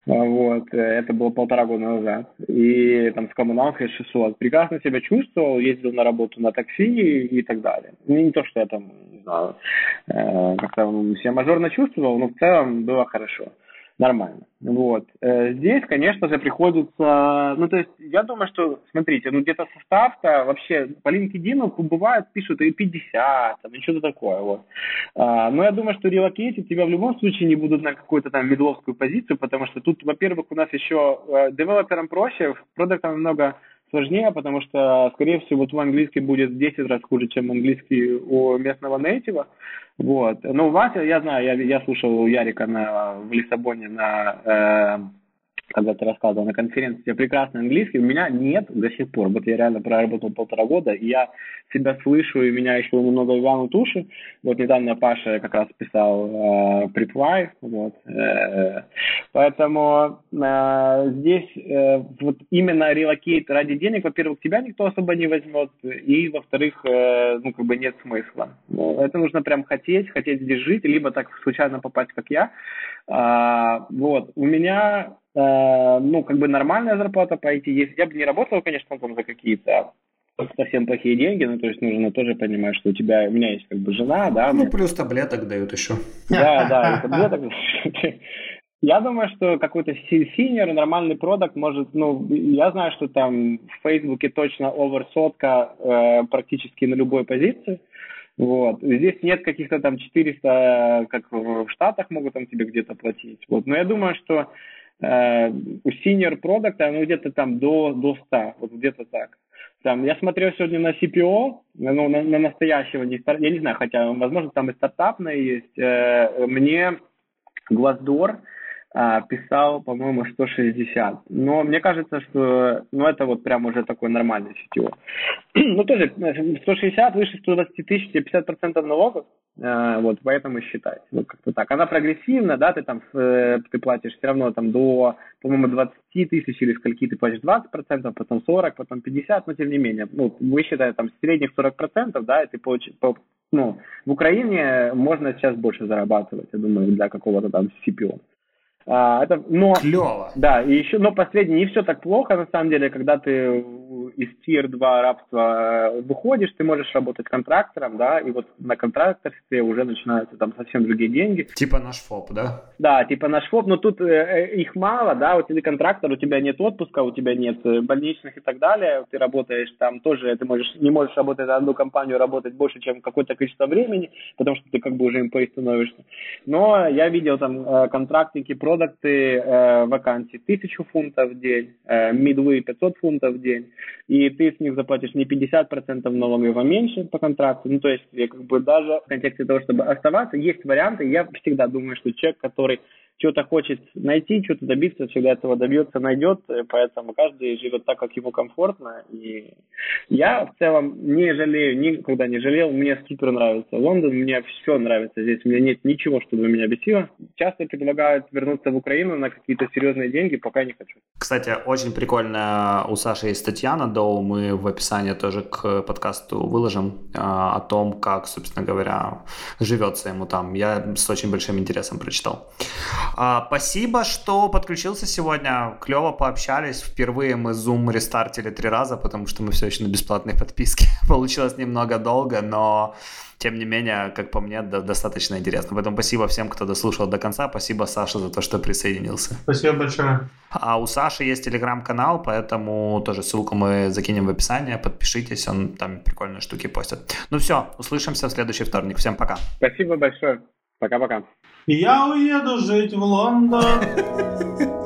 S4: А, вот, э, это было полтора года назад. И там с коммуналкой 600. Прекрасно себя чувствовал, ездил на работу на такси и, и так далее. Ну, не то, что я там, не знаю, э, как-то себя мажорно чувствовал, но в целом было хорошо. Нормально. Вот. Э, здесь, конечно же, приходится... Ну, то есть, я думаю, что, смотрите, ну, где-то состав-то вообще по LinkedIn бывает, пишут и 50, там, и что-то такое, вот. А, но я думаю, что релокейтить тебя в любом случае не будут на какую-то там медловскую позицию, потому что тут, во-первых, у нас еще э, девелоперам проще, продуктам намного сложнее, потому что, скорее всего, твой английский будет в 10 раз хуже, чем английский у местного нейтива. Вот. Но у вас, я знаю, я, я слушал Ярика на, в Лиссабоне на э, когда ты рассказывал на конференции, у тебя прекрасный английский, у меня нет до сих пор. Вот я реально проработал полтора года, и я себя слышу, и меня еще немного вянут уши. Вот недавно Паша как раз писал э, припвай, вот. Э, поэтому э, здесь э, вот именно relocate ради денег, во-первых, тебя никто особо не возьмет, и, во-вторых, э, ну, как бы нет смысла. Ну, это нужно прям хотеть, хотеть здесь жить, либо так случайно попасть, как я. А, вот, у меня Э, ну, как бы нормальная зарплата по IT есть. Я бы не работал, конечно, там за какие-то совсем плохие деньги, ну, то есть нужно тоже понимать, что у тебя, у меня есть как бы жена, да.
S3: Ну, мне... плюс таблеток дают еще.
S4: Да, да, таблеток. Я думаю, что какой-то синер, нормальный продукт может, ну, я знаю, что там в Фейсбуке точно оверсотка э, практически на любой позиции. Вот. Здесь нет каких-то там 400, как в Штатах могут там тебе где-то платить. Вот. Но я думаю, что Э, у senior продукта, ну, где-то там до, до 100, вот где-то так. Там, я смотрел сегодня на CPO, ну, на, на настоящего, не стар... я не знаю, хотя, возможно, там и стартапное есть. Э, мне а, писал, по-моему, 160. Но мне кажется, что ну, это вот прям уже такой нормальный CTO. ну, тоже 160 выше 120 тысяч, 50% налогов. А, вот, поэтому считать. Вот как-то так. Она прогрессивна, да, ты там э, ты платишь все равно там до, по-моему, 20 тысяч или скольки ты платишь 20%, потом 40, потом 50, но тем не менее, ну, вы считаете там средних 40%, да, и ты получишь, ну, в Украине можно сейчас больше зарабатывать, я думаю, для какого-то там CPO.
S3: А, это, но, Клево.
S4: Да, и еще, но последний, не все так плохо, на самом деле, когда ты из тир 2 рабства э, выходишь, ты можешь работать контрактором, да, и вот на контракторстве уже начинаются там совсем другие деньги.
S3: Типа наш ФОП, да?
S4: Да, типа наш ФОП, но тут э, э их мало, да, вот ты контрактор, у тебя нет отпуска, у тебя нет э, больничных и так далее, ты работаешь там тоже, ты можешь, не можешь работать на одну компанию, работать больше, чем какое-то количество времени, потому что ты как бы уже им становишься. Но я видел там контрактники про продукты э, вакансий 1000 фунтов в день, э, мидвы 500 фунтов в день, и ты с них заплатишь не 50% налогов, а меньше по контракту. Ну, то есть, как бы даже в контексте того, чтобы оставаться, есть варианты. Я всегда думаю, что человек, который что-то хочет найти, что-то добиться, всегда этого добьется, найдет, поэтому каждый живет так, как ему комфортно. И я в целом не жалею, никогда не жалел, мне супер нравится Лондон, мне все нравится здесь, у меня нет ничего, чтобы меня бесило. Часто предлагают вернуться в Украину на какие-то серьезные деньги, пока не хочу.
S3: Кстати, очень прикольно, у Саши есть статья на Доу, мы в описании тоже к подкасту выложим а, о том, как, собственно говоря, живется ему там. Я с очень большим интересом прочитал. А, спасибо, что подключился сегодня. Клево пообщались. Впервые мы Zoom рестартили три раза, потому что мы все еще на бесплатной подписке. Получилось немного долго, но тем не менее, как по мне, да, достаточно интересно. Поэтому спасибо всем, кто дослушал до конца. Спасибо, Саша, за то, что присоединился.
S2: Спасибо большое.
S3: А у Саши есть телеграм-канал, поэтому тоже ссылку мы закинем в описание. Подпишитесь, он там прикольные штуки постит. Ну все, услышимся в следующий вторник. Всем пока.
S4: Спасибо большое. Пока-пока.
S2: Я уеду жить в Лондон.